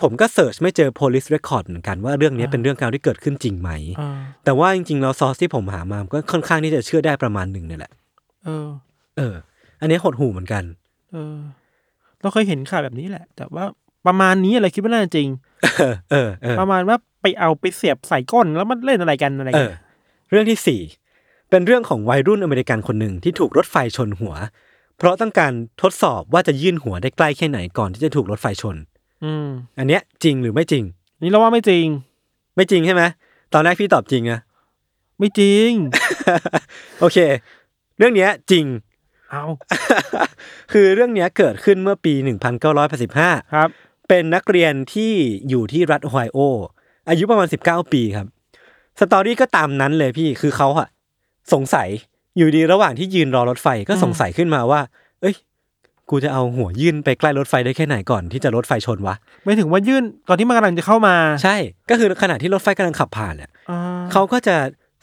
ผมก็เสิร์ชไม่เจอ police record เหมือนกันว่าเรื่องเนี้ยเป็นเรื่องราวที่เกิดขึ้นจริงไหมอ่าแต่ว่าจริงๆ แล้วซอสที่ผมหามาก็ค่อนข้างที่จะเชื่อได้ประมาณหนึ่งเนี่ยแหละ เออ เออ อันเนี้ยหดหูเหมือนกัน เออ เราเคยเห็นข่าวแบบนี้แหละ แต่ว่าประมาณนี้อะไรคิดว่าน่าจะจริงเออเออ เออ ประมาณว่าไปเอาไปเสียบใส่ก้นแล้วมันเล่นอะไรกันอะไรเอกันอเรื่องที่สี่เป็นเรื่องของวัยรุ่นอเมริกันคนหนึ่งที่ถูกรถไฟชนหัว เพราะต้องการทดสอบว่าจะยื่นหัวได้ใกล้แค่ไหนก่อนที่จะถูกรถไฟชน อืมอันเนี้ยจริงหรือไม่จริง นี่เราว่าไม่จริง ไม่จริงใช่ไหมตอนแรกพี่ตอบจริงอะไม่จริง โอเค เรื่องเนี้ยจริง เอาคือเรื่องเนี้ยเกิดขึ้นเมื่อปี 1985 ครับ เป็นนักเรียนที่อยู่ที่รัฐโอไฮโอ อายุประมาณ 19 ปีครับ สตอรี่ก็ตามนั้นเลยพี่คือเขาอะสงสัยอยู่ดีระหว่างที่ยืนรอรถไฟก็อืมสงสัยขึ้นมาว่า เอ้ย กูจะเอาหัวยื่นไปใกล้รถไฟได้แค่ไหนก่อนที่จะรถไฟชนวะ ไม่ถึงว่ายื่นตอนที่มันกำลังจะเข้ามา ใช่ ก็คือขณะที่รถไฟกำลังขับผ่านเนี่ยอ่เขาก็จะ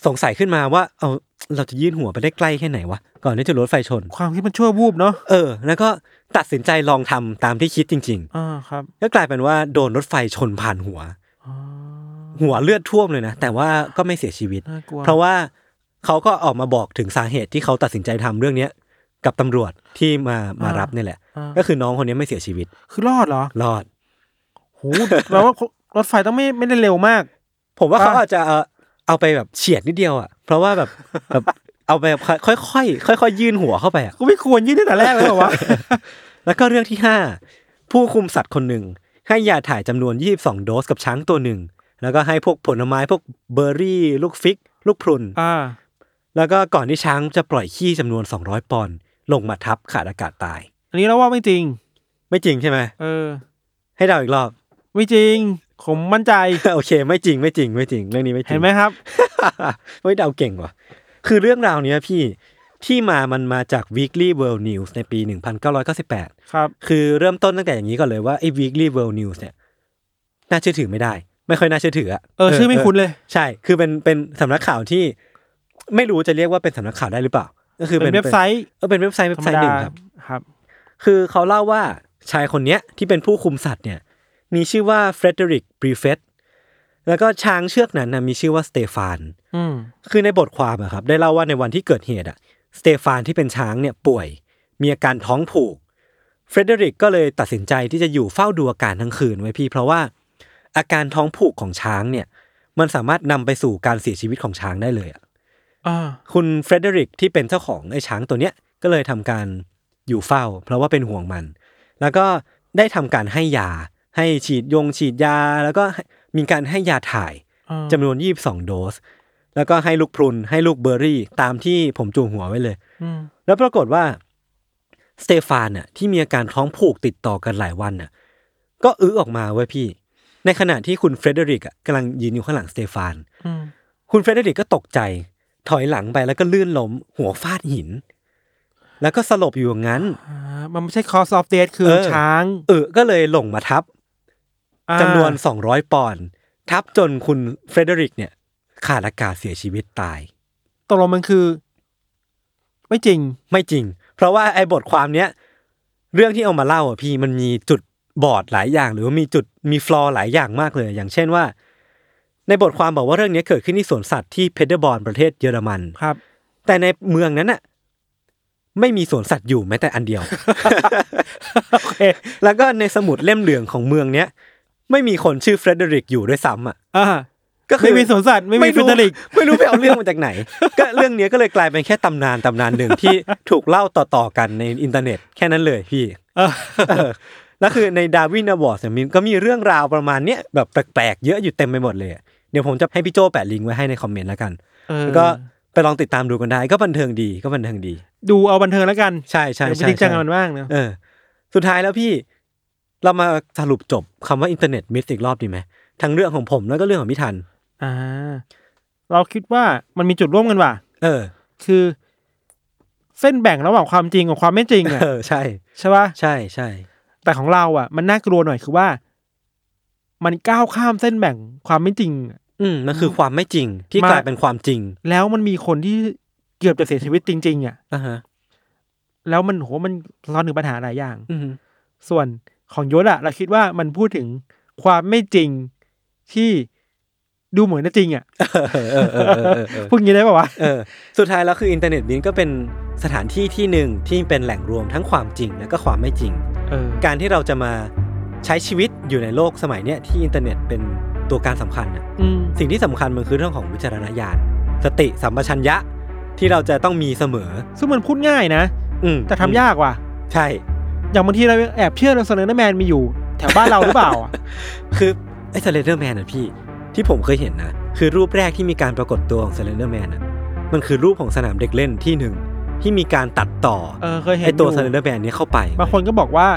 สงสัยขึ้นมาว่า เอาเราจะยื่นหัวไปได้ใกล้แค่ไหนวะ ก่อนที่จะรถไฟชน ความคิดมันชั่ววูบเนาะ เออ แล้วก็ตัดสินใจลองทำตามที่คิดจริงอ่าครับๆก็กลายเป็นว่าโดนรถไฟชนผ่านหัวอ่าหัวเลือดท่วมเลยนะ แต่ว่าก็ไม่เสียชีวิตน่ากลัวเพราะว่าเขาก็ออกมาบอกถึงสาเหตุที่เขาตัดสินใจทำเรื่องเนี้ย กับตำรวจที่มามารับนี่แหละ อ่า ก็คือน้องคนนี้ไม่เสียชีวิตคือรอดเหรอรอด โหแปลว่ารถไฟต้องไม่ไม่ได้เร็วมาก ผมว่าอ่าเขาอาจจะเอาเอาไปแบบเฉียดนิดเดียวอะ เพราะว่าแบบ แบบเอาไปแบบค่อยๆค่อยๆยื่นหัวเข้าไปอะ กูไม่ควรยื่นตั้งแต่แรกเลยเหรอวะ แล้วก็เรื่องที่ห้าผู้คุมสัตว์คนหนึ่ง ให้ยาถ่ายจำนวน 22 โดสกับช้างตัวหนึ่ง แล้วก็ให้พวกผลไม้พวกเบอร์รี่ ลูกฟิก ลูกพรุน อ่า แล้วก็ก่อนที่ช้างจะปล่อยขี้จำนวน 200 ปอนด์ ลงมาทับขาดอากาศตาย อันนี้เราว่าไม่จริง ไม่จริงใช่ไหมเออ ให้เดาอีกรอบ ไม่จริง ผมมั่นใจ โอเค ไม่จริงไม่จริงไม่จริงเรื่องนี้ไม่จริงเห็นไหมครับ เฮ้ยเดาเก่งว่ะ คือเรื่องราวเนี้ยพี่ที่มามันมาจาก Weekly World News ในปี 1998 ครับ คือเริ่มต้นตั้งแต่อย่างนี้ก่อนเลยว่าไอ้ Weekly World News เนี่ยน่าเชื่อถือไม่ได้ ไม่ค่อยน่าเชื่อถืออะเออชื่อไม่คุ้นเลย ใช่ คือเป็นเป็นสำนักข่าวที่ ไม่รู้จะเรียกว่าเป็นสำนักข่าวได้หรือเปล่า ก็คือเป็นเว็บไซต์เออเป็นเว็บไซต์เว็ธรบรไซมต์หดานึ่งครับครับ คือเขาเล่าว่าชายคนเนี้ยที่เป็นผู้คุมสัตว์เนี่ย มีชื่อว่าเฟรเดริกบรีเฟตแล้วก็ช้างเชือกนั้นนะมีชื่อว่าสเตฟานอืมคือในบทความอะครับ ได้เล่าว่าในวันที่เกิดเหตุอะสเตฟานที่เป็นช้างเนี่ยป่วย มีอาการท้องผูกเฟรเดริกก็เลยตัดสินใจที่จะอยู่เฝ้าดูอาการทั้งคืนไว้พี่เพราะว่า อาการท้องผูกของช้างเนี่ย มันสามารถนำไปสู่การเสียชีวิตของช้างได้เลยอะอ่า คุณเฟรเดริกที่เป็นเจ้าของไอ้ช้างตัวเนี้ยก็เลยทำการอยู่เฝ้า เพราะว่าเป็นห่วงมัน แล้วก็ได้ทำการให้ยา ให้ฉีดยงฉีดยา แล้วก็มีการให้ยาถ่ายอ่าจำนวน22โดส แล้วก็ให้ลูกพรุนให้ลูกเบอร์รี่ ตามที่ผมจูงหัวไว้เลยอืมแล้วปรากฏว่าสเตฟานน่ะที่มีอาการท้องผูกติดต่อกันหลายวันน่ะ ก็อื้อออกมาเว้ยพี่ ในขณะที่คุณเฟรเดริกอะกำลังยืนอยู่ข้างหลังสเตฟานอืมคุณเฟรเดริกก็ตกใจ ถอยหลังไปแล้วก็ลื่นล้มหัวฟาดหิน แล้วก็สลบอยู่อย่างนั้นอ่ามันไม่ใช่ cause of death คือเออช้างเออก็เลยลงมาทับอ่าจำนวน200ปอนด์ทับจนคุณเฟรเดริกเนี่ย ขาดอากาศเสียชีวิตตายตกลงมันคือ ไม่จริงไม่จริง เพราะว่าไอ้บทความเนี้ยเรื่องที่เอามาเล่าอะพี่มันมีจุดบอดหลายอย่าง หรือว่ามีจุดมี flaw หลายอย่างมากเลย อย่างเช่นว่า ในบทความบอกว่าเรื่องนี้เกิดขึ้นที่สวนสัตว์ที่เพเดอร์บอร์นประเทศเยอรมันครับ แต่ในเมืองนั้นน่ะไม่มีสวนสัตว์อยู่แม้แต่อันเดียวโอเคแล้วก็ในสมุดเล่มเหลืองของเมืองเนี้ยไม่มีคนชื่อเฟรเดริกอยู่ด้วยซ้ำอะอ่าก็คือไม่มีสวนสัตว์ไม่มีเฟรเดริก ไม่รู้ไปเอาเรื่องมาจากไหน ก็เรื่องเนี้ยก็เลยกลายเป็นแค่ตำนานตำนานหนึ่งที่ถูกเล่าต่อๆกันในอินเทอร์เน็ตแค่นั้นเลยพี่เออเออแล้วคือใน Darwin Award เนี่ยมันก็มีเรื่องราวประมาณเนี้ยแบบแปลกๆเยอะอยู่เต็มไปหมดเลยอะ เดี๋ยวผมจะให้พี่โจแปะลิงก์ไว้ให้ในคอมเมนต์แล้วกันเออแล้วก็ไปลองติดตามดูกันได้ ก็บันเทิงดีก็บันเทิงดี ดูเอาบันเทิงแล้วกันใช่ใช่อย่าไปใช่จริงจังใช่กับมันมากนะเออ สุดท้ายแล้วพี่ เรามาสรุปจบคำว่า internet myth อีกรอบดีไหมทั้งเรื่องของผมแล้วก็เรื่องของพี่ทัน อ่า เราคิดว่ามันมีจุดร่วมกันว่ะ เออ คือ เส้นแบ่งระหว่างความจริงกับความไม่จริงอะเออใช่ ใช่ป่ะใช่ใช่แต่ของเราอะ มันน่ากลัวหน่อยคือว่า มันก้าวข้ามเส้นแบ่งความไม่จริง อืมมันคือความไม่จริงที่มากลายเป็นความจริง แล้วมันมีคนที่เกือบจะเสียชีวิตจริง ๆ อะอ่าฮะแล้วมันโหมันร้อนถึงปัญหาหลายอย่าง อืมส่วนของยศอะเราคิดว่ามันพูดถึงความไม่จริงที่ดูเหมือนจะจริงอะเออเออเออเออเออเออพูดงี้ได้ป่าวะเออสุดท้ายแล้วคืออินเทอร์เน็ตมันก็เป็นสถานที่ที่หนึ่งที่เป็นแหล่งรวมทั้งความจริงและก็ความไม่จริงเออการที่เราจะมา ใช้ชีวิตอยู่ในโลกสมัยเนี้ยที่อินเทอร์เน็ตเป็นตัวการสำคัญน่ะอืมสิ่งที่สำคัญมันคือเรื่องของวิจารณญาณ สติสัมปชัญญะที่เราจะต้องมีเสมอ ซึ่งมันพูดง่ายนะ อืมแต่ทำยากว่ะ ใช่ อย่างบางทีเราแอบเชื่อเราเสนอแมนมีอยู่ แถวบ้านเราหรือเปล่าอะคือไอ้ Slender Man นะพี่ ที่ผมเคยเห็นนะ คือรูปแรกที่มีการปรากฏตัวของ Slender Man อะ มันคือรูปของสนามเด็กเล่นที่หนึ่งที่มีการตัดต่อเออเคยเห็นไอ้ตัวอยู่ Slender Man เนี้เข้าไป บางคนก็บอกว่า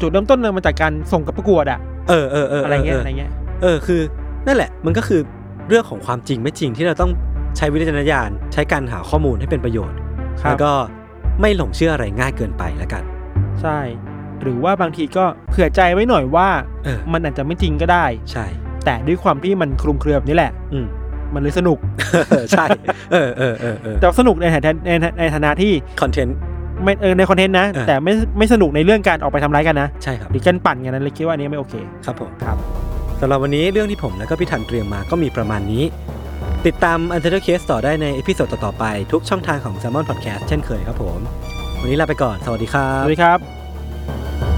จุดเริ่มต้นเลยมาจากการส่งกับประกวดอะเออเออเอออะไรเงี้ยเอออะไรเงี้ยเออคือ นั่นแหละมันก็คือเรื่องของความจริงไม่จริงที่เราต้องใช้วิจารณญาณใช้การหาข้อมูลให้เป็นประโยชน์ครับแล้วก็ไม่หลงเชื่ออะไรง่ายเกินไปแล้วกัน ใช่ หรือว่าบางทีก็เผื่อใจไว้หน่อยว่าเออมันอาจจะไม่จริงก็ได้ ใช่ แต่ด้วยความที่มันคลุมเครือแบบนี้แหละ อืมมันเลยสนุก ใช่ เออเออเออเออแต่ว่าสนุกในฐานะในในในฐานะที่คอนเทนต์ ไม่เออในคอนเทนต์นะเออแต่ไม่ไม่สนุกในเรื่องการออกไปทำร้ายกันนะ ใช่ครับ หรือการปั่นกันนั้นเลยคิดว่าอันนี้ไม่โอเค ครับผมครับ สำหรับวันนี้เรื่องที่ผมและก็พี่ทันเตรียมมาก็มีประมาณนี้ ติดตาม u n t e r Case ต่อได้ใน episode ต่อ ๆ ไป ทุกช่องทางของ Salmon Podcast เช่นเคยครับผม วันนี้ลาไปก่อน สวัสดีครับ สวัสดีครับ